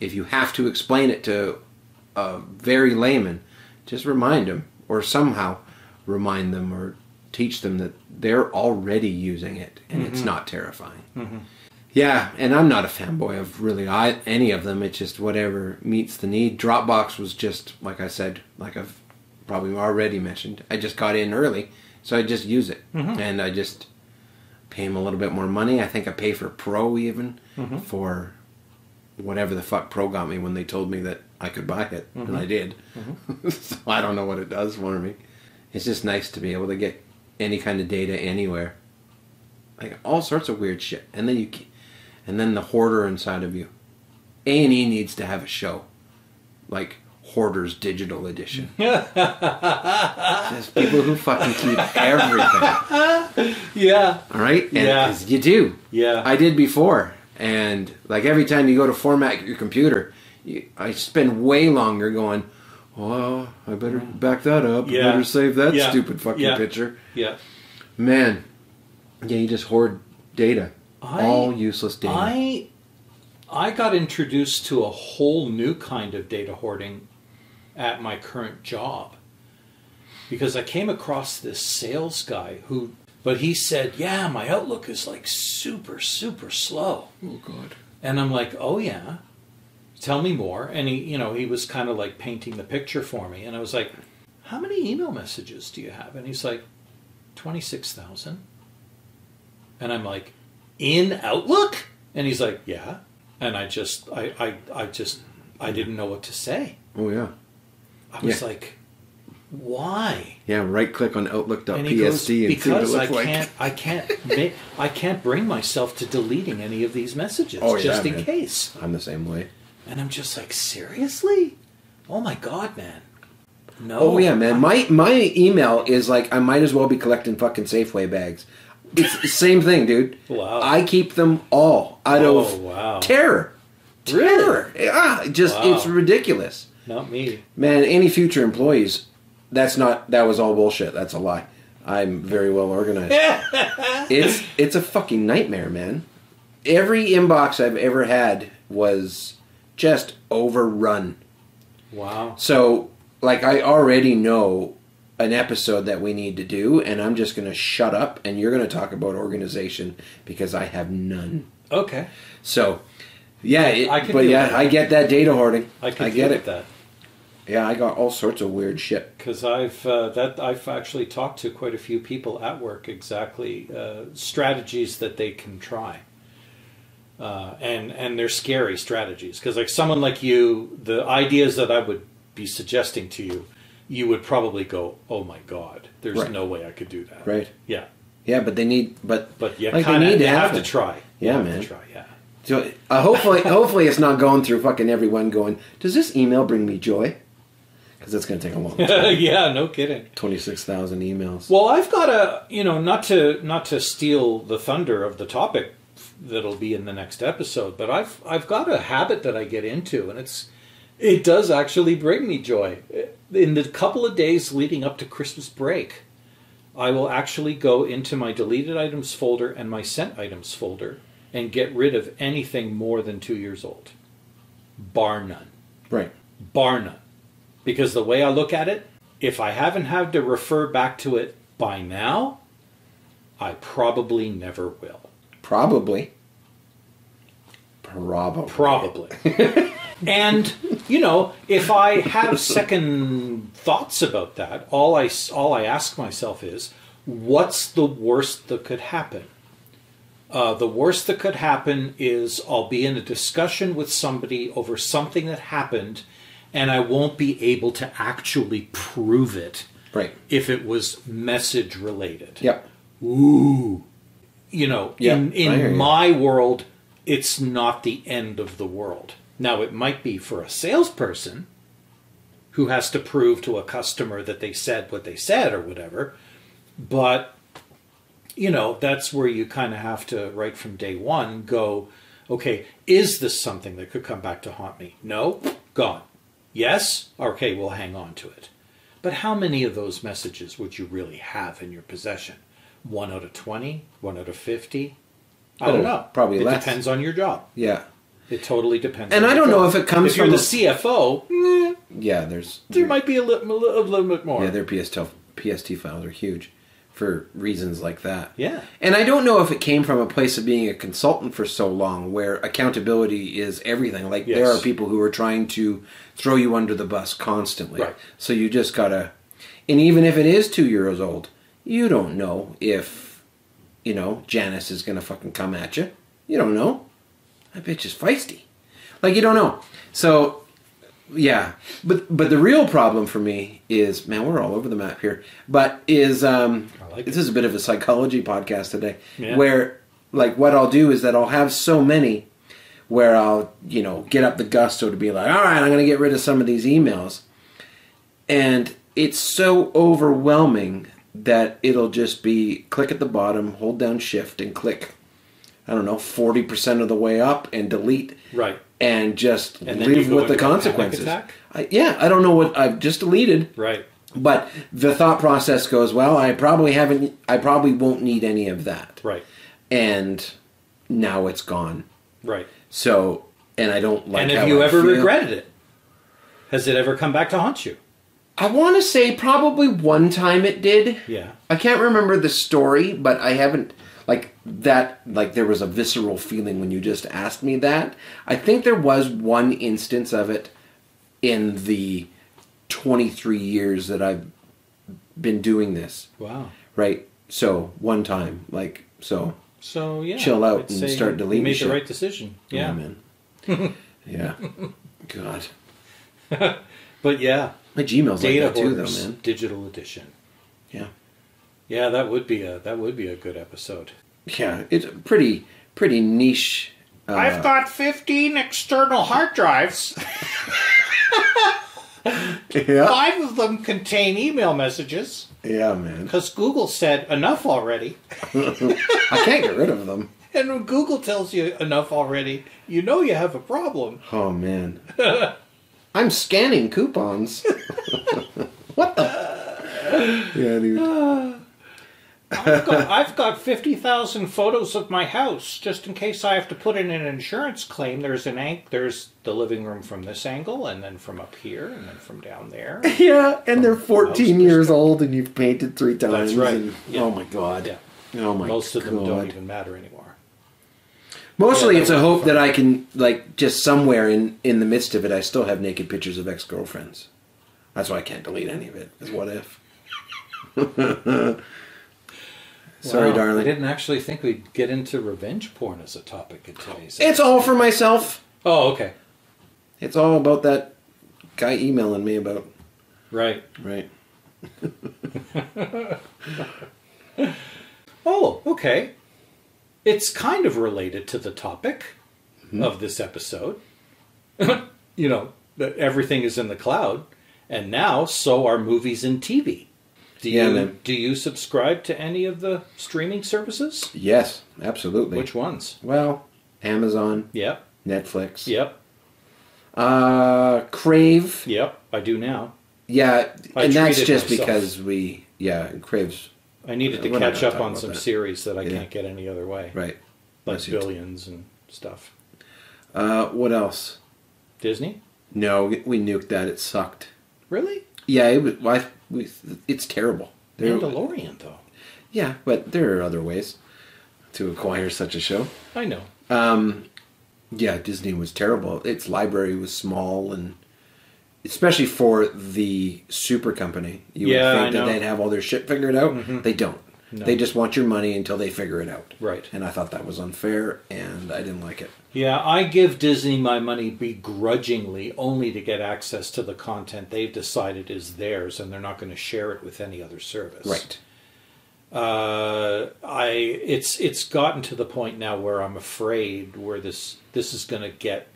if you have to explain it to a very layman, just remind them or somehow remind them or teach them that they're already using it and it's not terrifying. Yeah, and I'm not a fanboy of really I, any of them. It's just whatever meets the need. Dropbox was just like I said, like I've probably already mentioned. I just got in early, so I just use it, mm-hmm. and I just pay him a little bit more money. I think I pay for Pro even mm-hmm. for whatever the fuck Pro got me when they told me that I could buy it, and mm-hmm. I did. so I don't know what it does for me. It's just nice to be able to get any kind of data anywhere, like all sorts of weird shit. And then you, ca- and then the hoarder inside of you. A and E needs to have a show, like Hoarders Digital Edition. There's people who fucking keep everything. yeah, All right, and Yeah. you do. yeah. I did before, and like every time you go to format your computer, you, I spend way longer going. Oh, I better back that up. Yeah. I better save that Yeah. stupid fucking Yeah. picture. yeah. Man, yeah, you just hoard data, I- all useless data. I I got introduced to a whole new kind of data hoarding at my current job because I came across this sales guy who but he said, "Yeah, my outlook is like super super slow." oh God. And I'm like, "Oh yeah. Tell me more." And he, you know, he was kind of like painting the picture for me and I was like, "How many email messages do you have?" And he's like, "26,000." And I'm like, "In Outlook?" And he's like, "Yeah." And I just I I, I just I didn't know what to say. Oh yeah. I was Yeah. like, why? Yeah, right click on And goes, Outlook.pst and see what it because I like. can't, I can't, ma- I can't bring myself to deleting any of these messages Oh, yeah, just in man. case. I'm the same way. And I'm just like, seriously? Oh my god, man! No. Oh yeah, man. My my email is like I might as well be collecting fucking Safeway bags. It's the same thing, dude. Wow. I keep them all out Oh, of wow. terror. Really? Terror. Yeah, just Wow. it's ridiculous. Not me. Man, any future employees, that's not that was all bullshit. That's a lie. I'm very well organized. it's it's a fucking nightmare, man. Every inbox I've ever had was just overrun. Wow. So, like, I already know an episode that we need to do, and I'm just going to shut up, and you're going to talk about organization because I have none. Okay. So, yeah, it, I but yeah. I get that data hoarding. I can get it. that Yeah, I got all sorts of weird shit. because I've uh, that I've actually talked to quite a few people at work exactly uh, strategies that they can try. Uh, and and they're scary strategies because like someone like you, the ideas that I would be suggesting to you, you would probably go, "Oh my god, there's Right. no way I could do that." Right. Yeah, Yeah, but they need, but but yeah, Like, they kind of need to have have to try. Yeah, have man. To try. Yeah. so uh, hopefully, hopefully it's not going through fucking everyone going. Does this email bring me joy? Because it's going to take a long time. yeah. No kidding. Twenty six thousand emails. Well, I've got a you know not to not to steal the thunder of the topic that'll be in the next episode, but I've I've got a habit that I get into, and it's it does actually bring me joy. In the couple of days leading up to Christmas break, I will actually go into my deleted items folder and my sent items folder and get rid of anything more than two years old, bar none Right. bar none. Because the way I look at it, if I haven't had to refer back to it by now, I probably never will. Probably. Probably. Probably. and you know, if I have second thoughts about that, all I all I ask myself is, what's the worst that could happen? Uh, the worst that could happen is I'll be in a discussion with somebody over something that happened, and I won't be able to actually prove it Right. if it was message related. Yep. Ooh. You know, Yeah, in, in my world, it's not the end of the world. Now, it might be for a salesperson who has to prove to a customer that they said what they said or whatever, but, you know, that's where you kind of have to, right from day one, go, okay, is this something that could come back to haunt me? No? Gone. Yes? Okay, we'll hang on to it. But how many of those messages would you really have in your possession? One out of 20? One out of 50? I Oh, don't know. probably It less. depends on your job. Yeah. It totally depends. And I don't know if it comes If you're from the CFO, eh, Yeah, there's there might be a, li- a li- a little bit more. yeah, their PST PST files are huge for reasons like that. Yeah. And I don't know if it came from a place of being a consultant for so long where accountability is everything. Like there are people who are trying to throw you under the bus constantly. Right. So you just gotta and even if it is two years old, you don't know if you know, Janice is gonna fucking come at you. You don't know. That bitch is feisty. Like you don't know. So yeah, but but the real problem for me is man, we're all over the map here. But is um, like this it. is a bit of a psychology podcast today, Yeah. where like what I'll do is that I'll have so many where I'll you know get up the gusto to be like, all right, I'm going to get rid of some of these emails, and it's so overwhelming that it'll just be click at the bottom, hold down Shift, and click. I don't know, forty percent of the way up, and delete Right. and just And then you live go with the into a panic consequences. I, yeah, I don't know what I've just deleted, Right. but the thought process goes, well, I probably haven't, I probably won't need any of that, Right. and now it's gone. Right. So, and I don't like. and have you I ever feel. regretted it? Has it ever come back to haunt you? I want to say probably one time it did. Yeah. I can't remember the story, but I haven't like that. Like there was a visceral feeling when you just asked me that. I think there was one instance of it in the 23 years that I've been doing this. Wow. Right. So one time, like so. So yeah, Chill out and start deleting made shit. the right decision. Yeah. man. yeah. God. But yeah, My Gmail's Data like that too, though, man. Digital Edition. Yeah. Yeah, that would be a that would be a good episode. Yeah, it's pretty pretty niche. Uh, I've got 15 external hard drives. yeah, Five of them contain email messages yeah, man. because Google said enough already. I can't get rid of them. And when Google tells you enough already, you know you have a problem. Oh man, I'm scanning coupons. what the? Yeah, dude. I've got, I've got 50,000 photos of my house just in case I have to put in an insurance claim. There's an ank, there's the living room from this angle, and then from up here, and then from down there. Yeah, and they're 14 most years old, and you've painted three times. That's right. and- Yeah. Oh my god. Yeah. Oh my Most of them don't even matter anymore. Mostly, Yeah, it's a would be hope that I can like just somewhere in in the midst of it, I still have naked pictures of ex girlfriends. That's why I can't delete any of it. it. Is what if? Sorry, Wow, darling. I didn't actually think we'd get into revenge porn as a topic in today's. It's all for myself. Oh, okay. It's all about that guy emailing me about Right. right. Oh, okay. It's kind of related to the topic Mm-hmm. of this episode. you know, that everything is in the cloud, and now so are movies and TV. Do you man. do you subscribe to any of the streaming services? Yes, absolutely. Which ones? Well, Amazon, Yep. Netflix, Yep. uh, Crave. Yep. I do now. Yeah, I and that's just myself. because we yeah Crave's I needed to We're not catch gonna up talk on about some that. series that I Yeah. can't get any other way, right. like it. Billions and stuff. Uh, what else? Disney? No, we nuked that. It sucked. Really? Yeah, it was. Why? We, it's terrible. There- Mandalorian, though. yeah, but there are other ways to acquire such a show. I know. Um, yeah, Disney was terrible. Its library was small, and especially for the super company, you Yeah, would I think that know. they'd have all their shit figured out. They don't. No. They just want your money until they figure it out. Right. And I thought that was unfair, and I didn't like it. Yeah, I give Disney my money begrudgingly only to get access to the content they've decided is theirs and they're not going to share it with any other service. Right. Uh, I it's it's gotten to the point now where I'm afraid where this this is going to get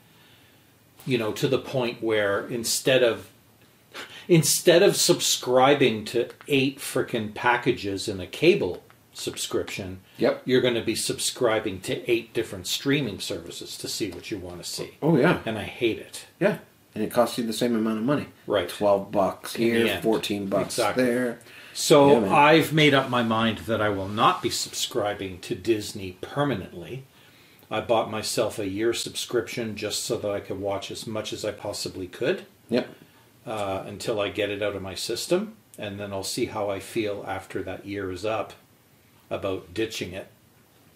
you know to the point where instead of instead of subscribing to eight frickin' packages in a cable subscription, Yep. you're going to be subscribing to eight different streaming services to see what you want to see. Oh yeah. And I hate it. Yeah. And it costs you the same amount of money. Right. Twelve bucks In here, fourteen bucks Exactly. there. So Yeah. I've made up my mind that I will not be subscribing to Disney permanently. I bought myself a year subscription just so that I could watch as much as I possibly could Yep. uh, until I get it out of my system, and then I'll see how I feel after that year is up about ditching it.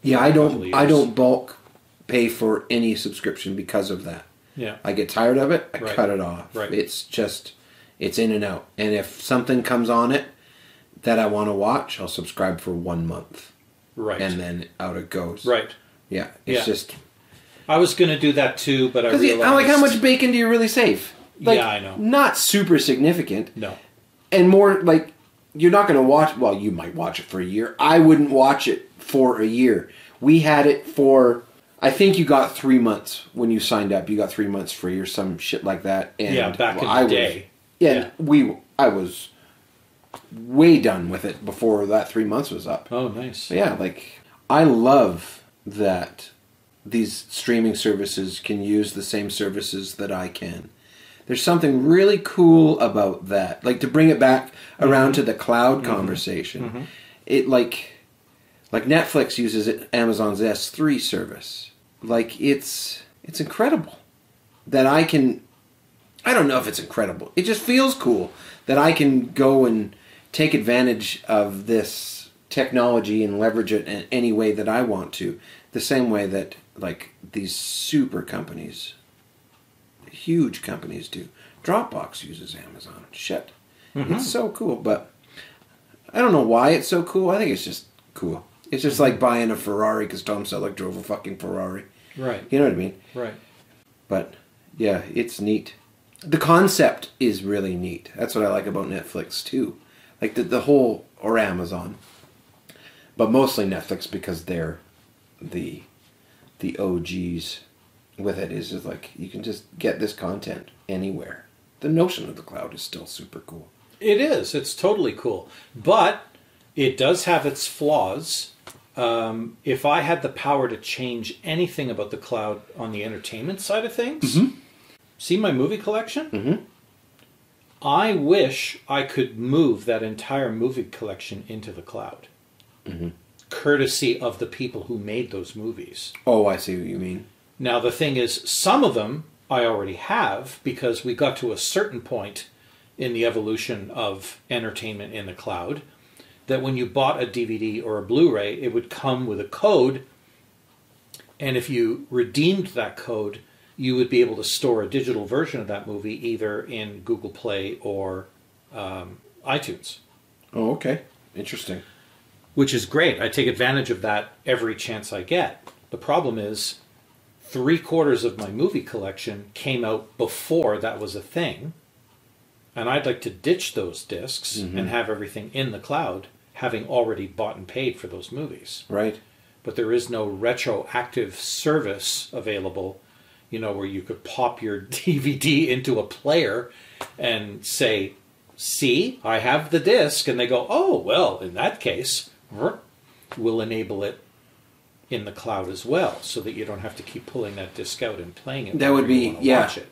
Yeah, I don't. I don't bulk pay for any subscription because of that. Yeah. I get tired of it. I Right. cut it off. Right. It's just, it's in and out. And if something comes on it that I want to watch, I'll subscribe for one month, Right. and then out it goes. right. Yeah. It's Yeah. just I was going to do that too, but I realized. I'm like, how much bacon do you really save? Like, Yeah, I know. Not super significant, No. and more like you're not going to watch. Well, you might watch it for a year. I wouldn't watch it for a year. We had it for. I think you got three months when you signed up. You got three months free or some shit like that. And Yeah, back in the I was- day. yeah, Yeah. we. I was way done with it before that three months was up. Oh, nice. So yeah, like I love that these streaming services can use the same services that I can. There's something really cool about that. Like to bring it back around mm-hmm. to the cloud mm-hmm. conversation. Mm-hmm. It like like Netflix uses it, Amazon's S3 service. Like it's it's incredible that I can I don't know if it's incredible. It just feels cool that I can go and take advantage of this technology and leverage it in any way that I want to. The same way that like these super companies, huge companies do. Dropbox uses Amazon. Shit. It's mm-hmm. so cool, but I don't know why it's so cool. I think it's just cool. It's just like buying a Ferrari because Tom Selleck drove a fucking Ferrari. Right. You know what I mean? Right. But yeah, it's neat. the concept is really neat. That's what I like about Netflix too, like the the whole or Amazon, but mostly Netflix because they're the the OGs with it is is like you can just get this content anywhere. The notion of the cloud is still super cool. It is. It's totally cool, but it does have its flaws. Um, if I had the power to change anything about the cloud on the entertainment side of things, see my movie collection. Mhm. I wish I could move that entire movie collection into the cloud, courtesy of the people who made those movies. Oh, I see what you mean. Now, the thing is, some of them I already have because we got to a certain point in the evolution of entertainment in the cloud that when you bought a DVD or a Blu ray, it would come with a code. And if you redeemed that code, you would be able to store a digital version of that movie either in Google Play or um, iTunes, Oh, okay. Interesting. Which is great. I take advantage of that every chance I get. The problem is, three quarters of my movie collection came out before that was a thing. And I'd like to ditch those discs mm-hmm. and have everything in the cloud, having already bought and paid for those movies. Right. But there is no retroactive service available, you know, where you could pop your DVD into a player and say, see, I have the disc. And they go, oh, well, in that case, we'll enable it in the cloud as well so that you don't have to keep pulling that disc out and playing it. That would be- yeah. watch it.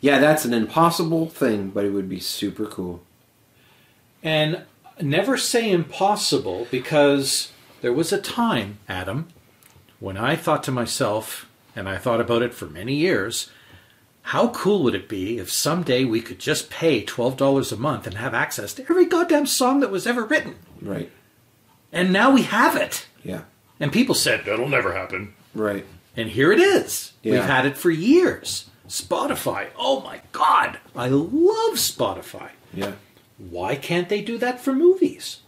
Yeah, that's an impossible thing, but it would be super cool. And never say impossible because there was a time, Adam, when I thought to myself, and I thought about it for many years, how cool would it be if someday we could just pay $12 a month and have access to every goddamn song that was ever written? Right. And now we have it. Yeah. And people said, that'll never happen. Right. And here it is. Yeah. We've had it for years. Spotify. Oh my God. I love Spotify. Yeah. Why can't they do that for movies?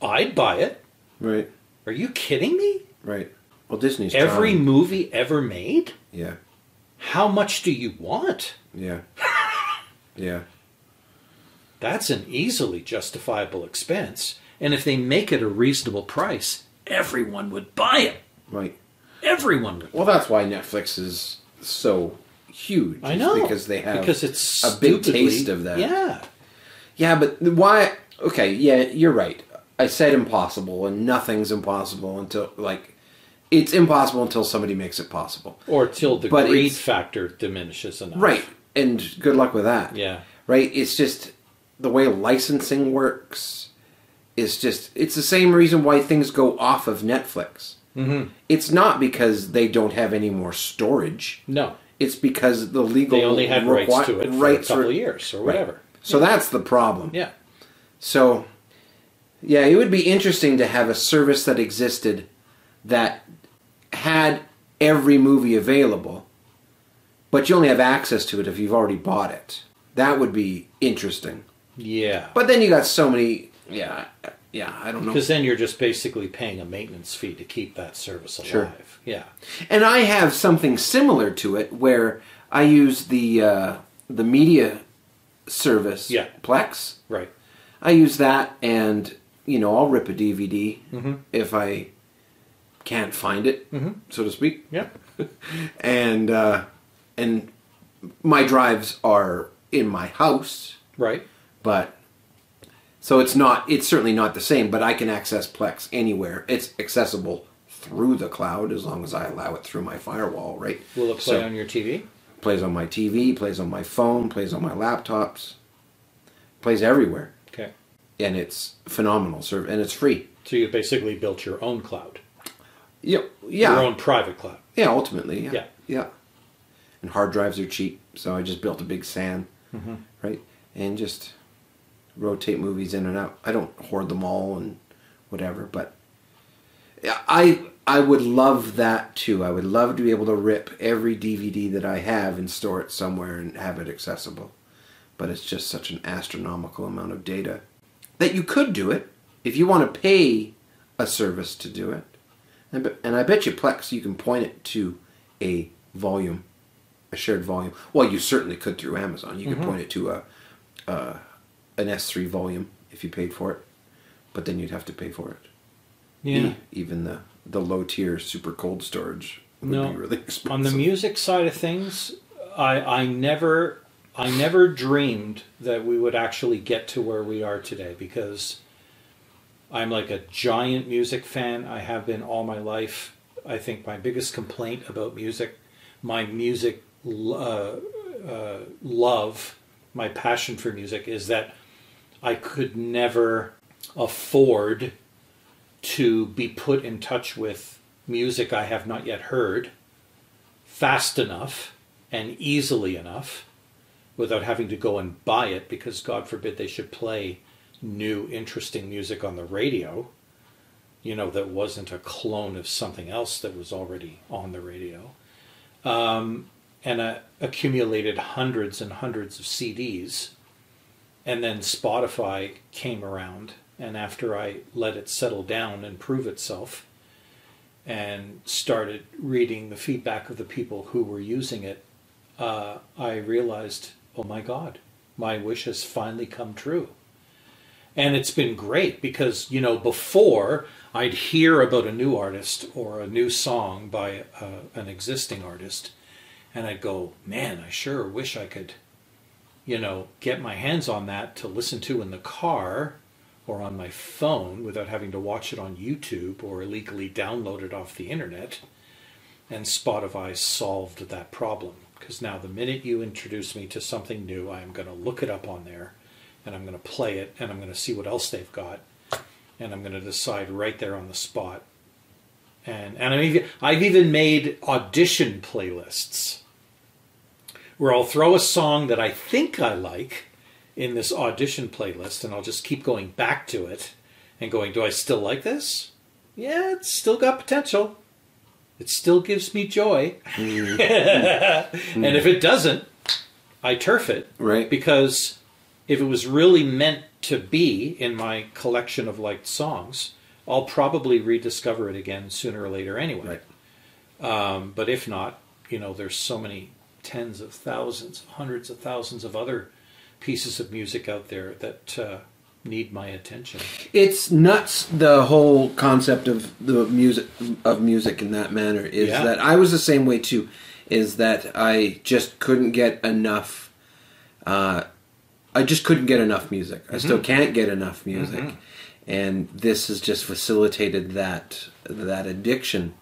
I'd buy it. Right. Are you kidding me? Right. Well, Disney's Every trying. movie ever made? Yeah. How much do you want? Yeah. Yeah. That's an easily justifiable expense. And if they make it a reasonable price, everyone would buy it. Right. Everyone would. Well, that's why Netflix is so huge. I know because they have because it's a big taste of that. Yeah, Yeah, but why? Okay, yeah, you're right. I said impossible, and nothing's impossible until like it's impossible until somebody makes it possible. or till the But greed factor diminishes enough. Right, and good luck with that. Yeah. Right. It's just the way licensing works. Is just it's the same reason why things go off of Netflix. Mm-hmm. It's not because they don't have any more storage. No, It's because the legal they only had rights requi- to it for a couple of years or Right. whatever. So that's the problem. Yeah. So, yeah, it would be interesting to have a service that existed that had every movie available, but you only have access to it if you've already bought it. That would be interesting. Yeah. But then you got so many. Yeah, yeah, I don't know. Because then you're just basically paying a maintenance fee to keep that service alive. Sure. Yeah. And I have something similar to it where I use the uh, the media service, Yeah. Plex. Right. I use that, and you know, I'll rip a DVD Mhm. if I can't find it, Mhm. so to speak. Yeah. And uh, and my drives are in my house, Right. but so it's not. It's certainly not the same. But I can access Plex anywhere. It's accessible through the cloud as long as I allow it through my firewall. Right? Will it play So- on your TV? plays on my TV, plays on my phone, plays on my laptops, plays everywhere, Okay. and it's phenomenal. Serve and it's free. So you basically built your own cloud, Yeah, yeah, your own private cloud. yeah. Ultimately, yeah. Yeah. yeah, And hard drives are cheap, so I just built a big SAN, Mm-hmm. right, and just rotate movies in and out. I don't hoard them all and whatever, but I I would love that too. I would love to be able to rip every DVD that I have and store it somewhere and have it accessible. But it's just such an astronomical amount of data that you could do it if you want to pay a service to do it. And, and I bet you Plex you can point it to a volume a shared volume. Well, you certainly could through Amazon. You could Mm-hmm. point it to a, uh, an S3 volume if you paid for it, but then you'd have to pay for it. Yeah. E- Even the the low tier super cold storage would No. be really expensive. On the music side of things, I I never I never dreamed that we would actually get to where we are today because I'm like a giant music fan. I have been all my life. I think my biggest complaint about music, my music uh, uh, love, my passion for music is that I could never afford to be put in touch with music I have not yet heard fast enough and easily enough without having to go and buy it because God forbid they should play new interesting music on the radio you know that wasn't a clone of something else that was already on the radio. Um, and I accumulated hundreds and hundreds of CDs and then Spotify came around and after I let it settle down and prove itself and started reading the feedback of the people who were using it, uh, I realized, oh my God, my wish has finally come true. And it's been great because, you know, before I'd hear about a new artist or a new song by uh, an existing artist, and I'd go, man, I sure wish I could, you know, get my hands on that to listen to in the car or on my phone without having to watch it on YouTube or illegally download it off the internet. And Spotify solved that problem because now the minute you introduce me to something new, I am going to look it up on there and I'm going to play it and I'm going to see what else they've got and I'm going to decide right there on the spot. And and I've even, I've even made audition playlists where I'll throw a song that I think I like in this audition playlist and I'll just keep going back to it and going, do I still like this? Yeah, it's still got potential. It still gives me joy. and if it doesn't, I turf it. Right. Because if it was really meant to be in my collection of liked songs, I'll probably rediscover it again sooner or later anyway. Right. Um, but if not, you know, there's so many tens of thousands, hundreds of thousands of other pieces of music out there that uh, need my attention. It's nuts. The whole concept of the music of music in that manner is Yeah. that I was the same way too. Is that I just couldn't get enough. Uh, I just couldn't get enough music. I still can't get enough music, and this has just facilitated that that addiction.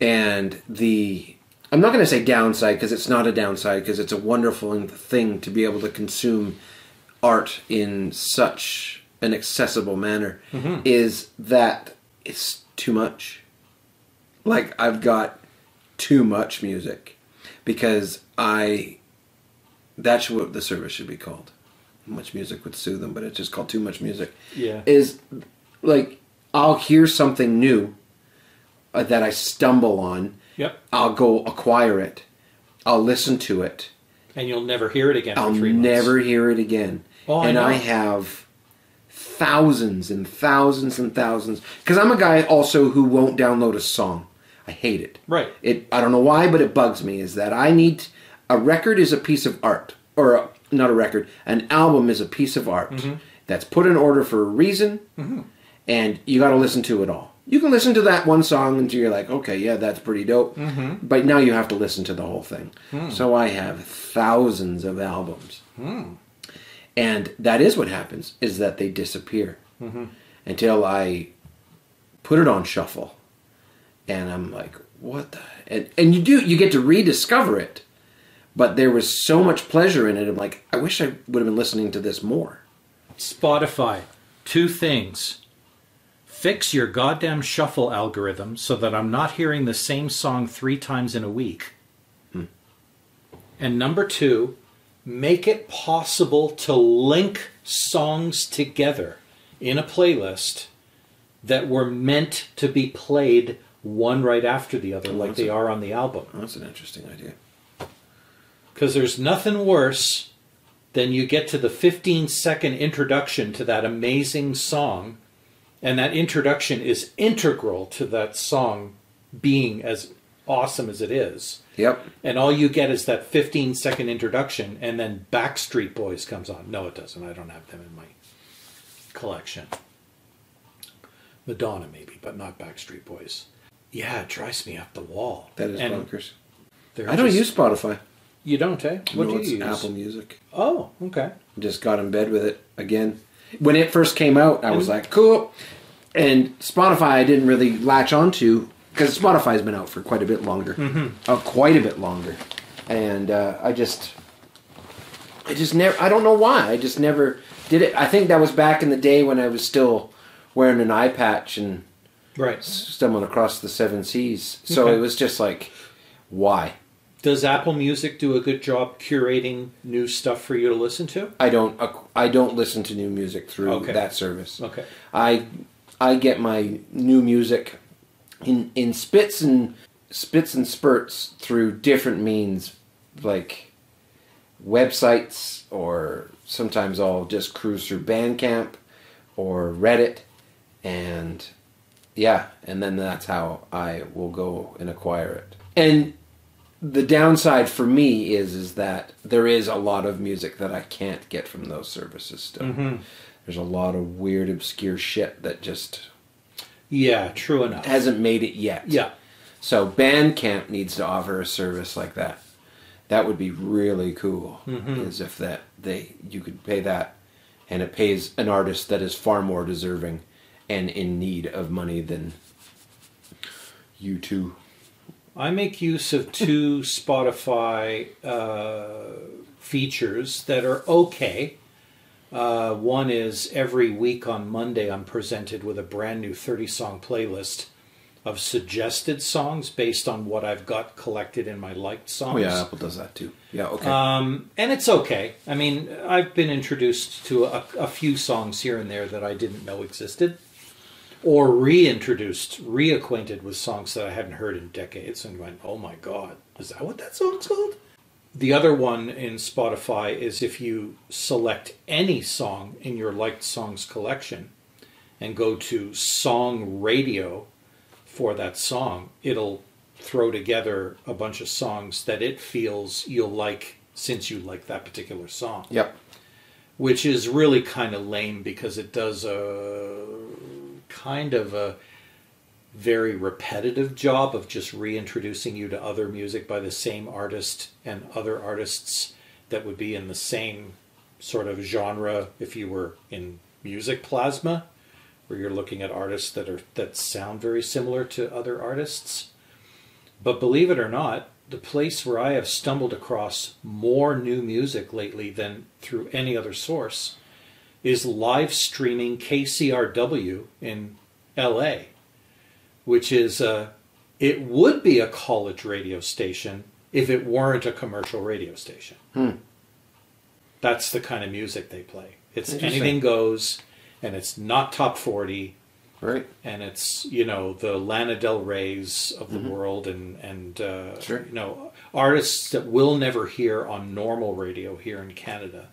And the I'm not going to say downside because it's not a downside because it's a wonderful thing to be able to consume art in such an accessible manner is that it's too much. Like I've got too much music because I that's what the service should be called. MuchMusic would sue them, but it's just called too much music. Yeah. Is like I'll hear something new uh, that I stumble on. Yep. I'll go acquire it. I'll listen to it. And you'll never hear it again I'll for three months. never hear it again. Oh, and I know. have thousands and thousands and thousands because I'm a guy also who won't download a song. I hate it. Right. It I don't know why, but it bugs me. Is that I need a record is a piece of art, or a, not a record. An album is a piece of art Mm-hmm. that's put in order for a reason, and you got to listen to it all. You can listen to that one song until you're like, okay, yeah, that's pretty dope. Mm-hmm. But now you have to listen to the whole thing. Hmm. So I have thousands of albums, and that is what happens: is that they disappear Mm-hmm. until I put it on shuffle, and I'm like, what the? And, and you do you get to rediscover it, but there was so much pleasure in it. I'm like, I wish I would have been listening to this more. Spotify, two things. Fix your goddamn shuffle algorithm so that I'm not hearing the same song three times in a week. And number two, make it possible to link songs together in a playlist that were meant to be played one right after the other, like they are on the album. Oh, that's an interesting idea. Because there's nothing worse than you get to the 15 second introduction to that amazing song, and that introduction is integral to that song being as awesome as it is. Yep. and all you get is that 15 second introduction, and then Backstreet Boys comes on. No, it doesn't. I don't have them in my collection. Madonna, maybe, but not Backstreet Boys. Yeah, it drives me up the wall. That is And bonkers. I don't just- use Spotify. You don't, eh? What no, do you use? Apple Music. Oh, okay. Just got in bed with it again. When it first came out, I was mm-hmm. like, cool. And Spotify, I didn't really latch onto because Spotify's been out for quite a bit longer. Oh, quite a bit longer. And uh, I just, I just never, I don't know why. I just never did it. I think that was back in the day when I was still wearing an eye patch and Right. stumbling across the seven seas. So Okay. it was just like, why? Does Apple Music do a good job curating new stuff for you to listen to? I don't, I don't listen to new music through Okay. that service. Okay. I I get my new music in in spits and spits and spurts through different means like websites or sometimes I'll just cruise through Bandcamp or Reddit and yeah, and then that's how I will go and acquire it. And the downside for me is is that there is a lot of music that I can't get from those services still. Mm-hmm. There's a lot of weird obscure shit that just Yeah, true enough. hasn't made it yet. yeah. So Bandcamp needs to offer a service like that. That would be really cool. Mm-hmm. Is if that they you could pay that, and it pays an artist that is far more deserving and in need of money than you two. I make use of two Spotify uh, features that are okay. Uh, one is every week on Monday, I'm presented with a brand new 30 song playlist of suggested songs based on what I've got collected in my liked songs. Oh yeah, Apple does that too. Yeah, okay. Um, and it's okay. I mean, I've been introduced to a, a few songs here and there that I didn't know existed, or reintroduced, reacquainted with songs that I hadn't heard in decades, and went, "Oh my god, is that what that song's called?" The other one in Spotify is if you select any song in your liked songs collection and go to song radio for that song, it'll throw together a bunch of songs that it feels you'll like since you like that particular song, yep. which is really kind of lame because it does a kind of a very repetitive job of just reintroducing you to other music by the same artist and other artists that would be in the same sort of genre if you were in music plasma where you're looking at artists that are that sound very similar to other artists. But believe it or not the place where i have stumbled across more new music lately than through any other source is live streaming KCRW in la which is uh, it would be a college radio station if it weren't a commercial radio station. That's the kind of music they play. It's anything goes, and it's not top forty, Right. and it's you know the Lana Del Rey's of the world, and and uh, Sure. you know artists that we'll never hear on normal radio here in Canada.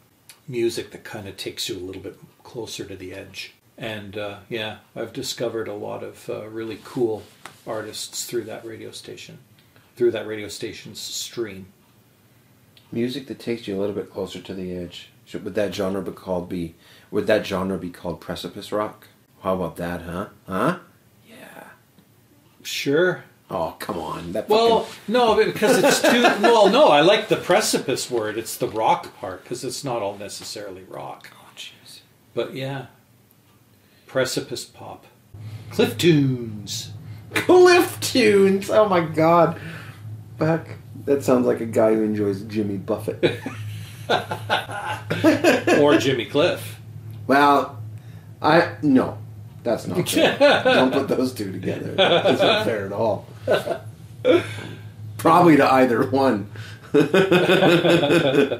Music that kind of takes you a little bit closer to the edge. And uh, yeah, I've discovered a lot of uh, really cool artists through that radio station, through that radio station's stream. Music that takes you a little bit closer to the edge. Should, would that genre be called be? Would that genre be called precipice rock? How about that, huh? Huh? Yeah. Sure. Oh, come on. That Well, fucking, no, because it's too. well, no, I like the precipice word. It's the rock part because it's not all necessarily rock. oh, jeez. But yeah, precipice pop, Cliff Tunes. Cliff Tunes. Oh my god. Fuck. That sounds like a guy who enjoys Jimmy Buffett. or Jimmy Cliff. well, I no, that's not fair. Don't put those two together. That's not fair at all. Probably to either one.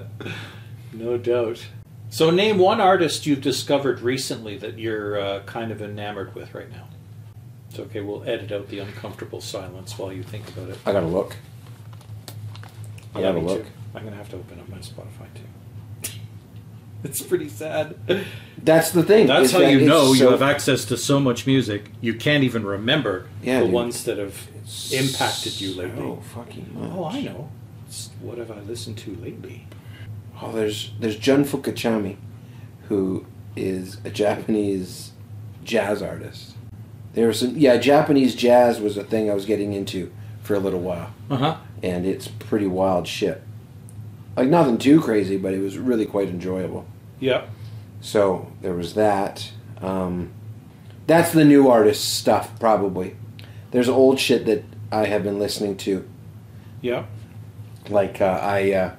No doubt. So, name one artist you've discovered recently that you're uh, kind of enamored with right now. It's okay. We'll edit out the uncomfortable silence while you think about it. I gotta look. I Yeah, gotta look. too. I'm gonna have to open up my Spotify too. it's pretty sad. That's the thing. That's how that you it's know you have access to so much music you can't even remember Yeah, the dude. ones that have impacted you lately? Oh, fucking much. Oh, I know. It's what have I listened to lately? Oh, there's there's Jun Fukamachi, who is a Japanese jazz artist. There was some yeah, Japanese jazz was a thing I was getting into for a little while, Uh huh. and it's pretty wild shit. Like nothing too crazy, but it was really quite enjoyable. Yep. So there was that. Um, that's the new artist stuff, probably. There's old shit that I have been listening to. Yep. Like uh, I uh,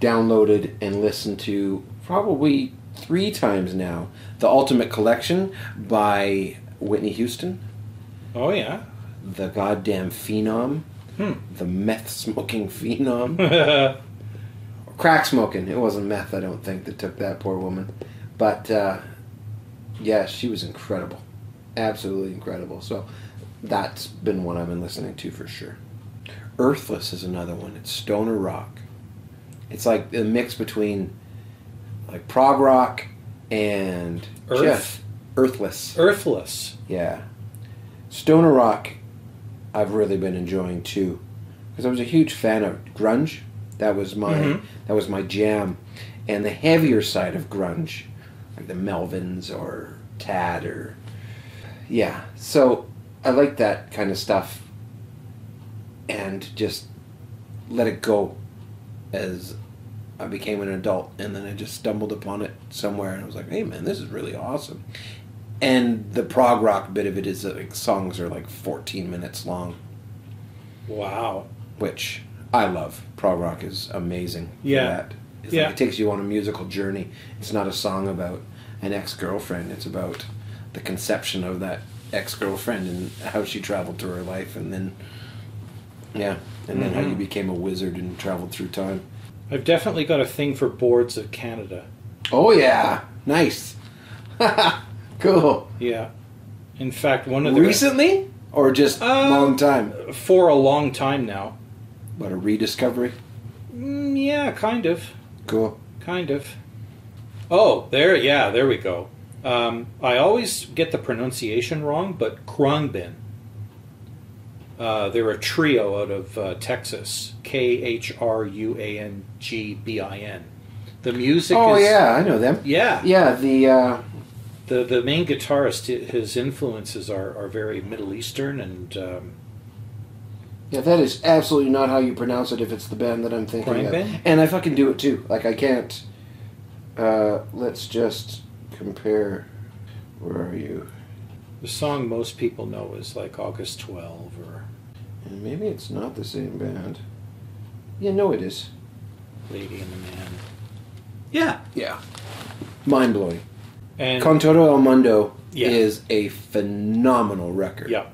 downloaded and listened to probably three times now the Ultimate Collection by Whitney Houston, Oh yeah. the goddamn phenom, Hmm. the meth smoking phenom, crack smoking. It wasn't meth, I don't think, that took that poor woman, but uh, yeah, she was incredible, absolutely incredible. So that's been one I've been listening to for sure. Earthless is another one. It's stoner rock. It's like a mix between like prog rock and Earth? just earthless. Earthless. Yeah. Stoner rock, I've really been enjoying too, because I was a huge fan of grunge. That was my Mhm. that was my jam, and the heavier side of grunge, like the Melvins or Tad or yeah. So I like that kind of stuff, and just let it go as I became an adult, and then I just stumbled upon it somewhere, and I was like, "Hey, man, this is really awesome." And the prog rock bit of it is that like, songs are like 14 minutes long, Wow. which I love. Prog rock is amazing. Yeah. Yeah. like it takes you on a musical journey. It's not a song about an ex girlfriend. It's about the conception of that ex girlfriend and how she traveled through her life, and then yeah, and then how you Mhm. became a wizard and traveled through time. I've definitely got a thing for boards of Canada. Oh yeah, nice, cool. Yeah. In fact, one of the Recently or just Um, long time? for a long time now. What a rediscovery. Mm, yeah, kind of. Cool. Kind of. Oh, there, yeah, there we go. Um, I always get the pronunciation wrong, but Khruangbin. Uh, they're a trio out of uh, Texas. K H R U A N G B I N. The music Oh is. yeah, I know them. Yeah. Yeah, the uh, The, the main guitarist, his influences are, are very Middle Eastern and. Um, yeah, that is absolutely not how you pronounce it if it's the band that I'm thinking Khruangbin? of. And I fucking do it too. Like I can't. Uh, let's just compare. Where are you? the song most people know is like August 12 or And maybe it's not the same band. Yeah, no, it is. Lady and the Man. Yeah. Yeah. Mind blowing. And Con todo el mundo Yeah. is a phenomenal record. yeah,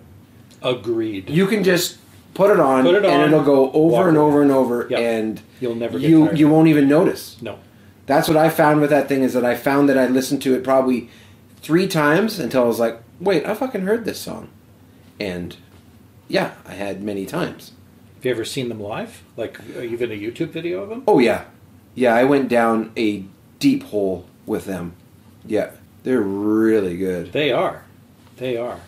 agreed. You can just put it on, Put it and on, it'll go over and over and over, Yep. and You'll never get you tired. you won't even notice. no. That's what I found with that thing is that I found that I listened to it probably three times until I was like, wait, I fucking heard this song, and yeah, I had many times. Have you ever seen them live? Like uh, even a YouTube video of them? Oh yeah, yeah, I went down a deep hole with them. Yeah, they're really good. They are. They are.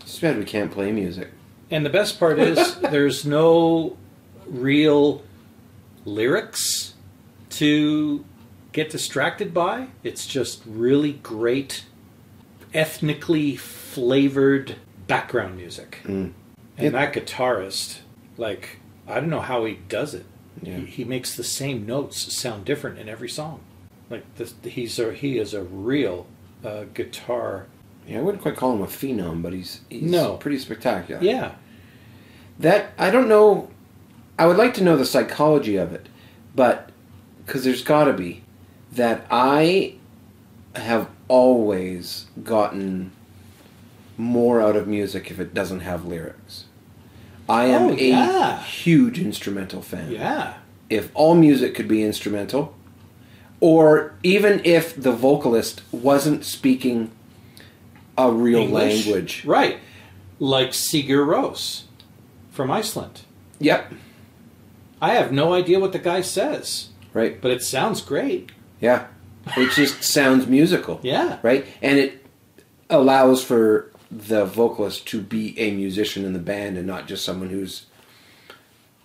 It's bad we can't play music. And the best part is there's no real lyrics to get distracted by. It's just really great, ethnically flavored background music. Mm. And It- that guitarist, like, I don't know how he does it. Yeah. He, he makes the same notes sound different in every song. Like this, he's a he is a real uh, guitar. Yeah, I wouldn't quite call him a phenom, but he's, he's No. pretty spectacular. Yeah, That I don't know. I would like to know the psychology of it, but because there's got to be that I have always gotten more out of music if it doesn't have lyrics. I am Oh, a huge instrumental fan. yeah. If all music could be instrumental, or even if the vocalist wasn't speaking a real English. language. right? Like Sigur Rós from Iceland. Yep. I have no idea what the guy says, Right. but it sounds great. Yeah. It just sounds musical. Yeah, right? And it allows for the vocalist to be a musician in the band and not just someone who's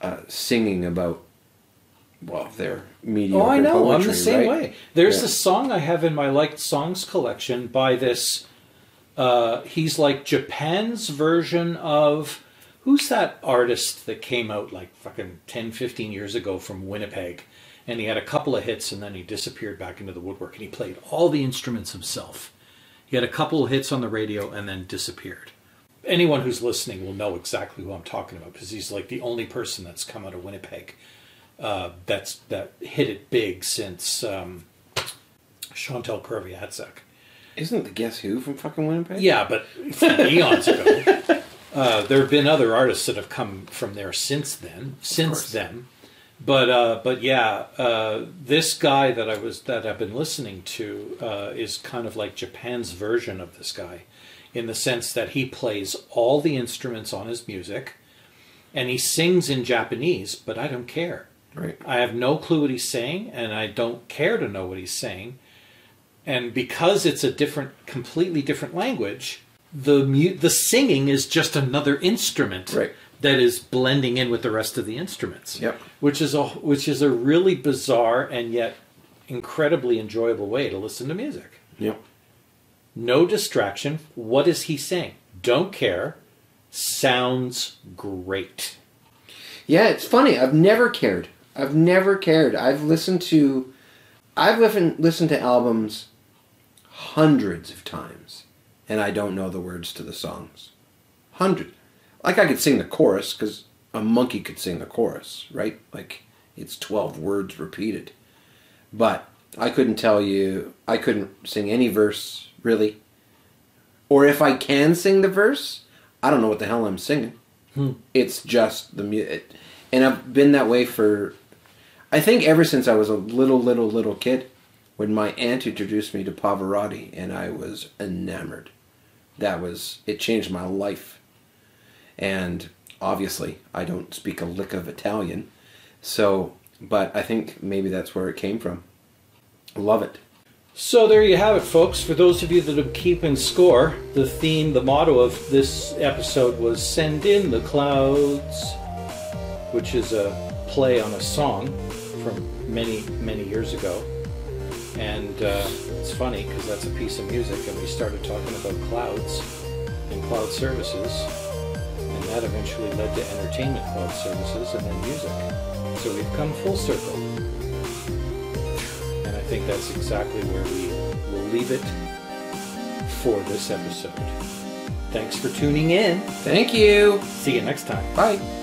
uh, singing about well their mediocre Oh, I know. I'm the same right? way. There's Yeah. a song I have in my liked songs collection by this. Uh, he's like Japan's version of who's that artist that came out like fucking 10, 15 years ago from Winnipeg, and he had a couple of hits and then he disappeared back into the woodwork and he played all the instruments himself. He had a couple of hits on the radio and then disappeared. Anyone who's listening will know exactly who I'm talking about because he's like the only person that's come out of Winnipeg uh, that's that hit it big since um, Chantal Kreviazuk. Isn't it the Guess Who from fucking Winnipeg? Yeah, but from eons ago. Uh, there have been other artists that have come from there since then. Since then, but uh, but yeah, uh, this guy that I was that I've been listening to uh, is kind of like Japan's version of this guy, in the sense that he plays all the instruments on his music, and he sings in Japanese. But I don't care. Right. I have no clue what he's saying, and I don't care to know what he's saying. And because it's a different, completely different language, the mu- the singing is just another instrument Right. that is blending in with the rest of the instruments. Yep. Which is a which is a really bizarre and yet incredibly enjoyable way to listen to music. Yep. No distraction. What is he saying? Don't care. Sounds great. Yeah, it's funny. I've never cared. I've never cared. I've listened to, I've listened listened to albums hundreds of times, and I don't know the words to the songs. Hundred. Like I could sing the chorus because a monkey could sing the chorus, right? Like it's twelve words repeated, but I couldn't tell you. I couldn't sing any verse really, or if I can sing the verse, I don't know what the hell I'm singing. Hmm. It's just the music, and I've been that way for. I think ever since I was a little, little, little kid, when my aunt introduced me to Pavarotti, and I was enamored. That was it. Changed my life, and obviously I don't speak a lick of Italian, so. But I think maybe that's where it came from. Love it. So there you have it, folks. For those of you that are keeping score, the theme, the motto of this episode was "Send in the clouds," which is a play on a song from many, many years ago. And uh, it's funny because that's a piece of music, and we started talking about clouds and cloud services, and that eventually led to entertainment cloud services and then music. So we've come full circle. And I think that's exactly where we will leave it for this episode. Thanks for tuning in. Thank you. See you next time. Bye.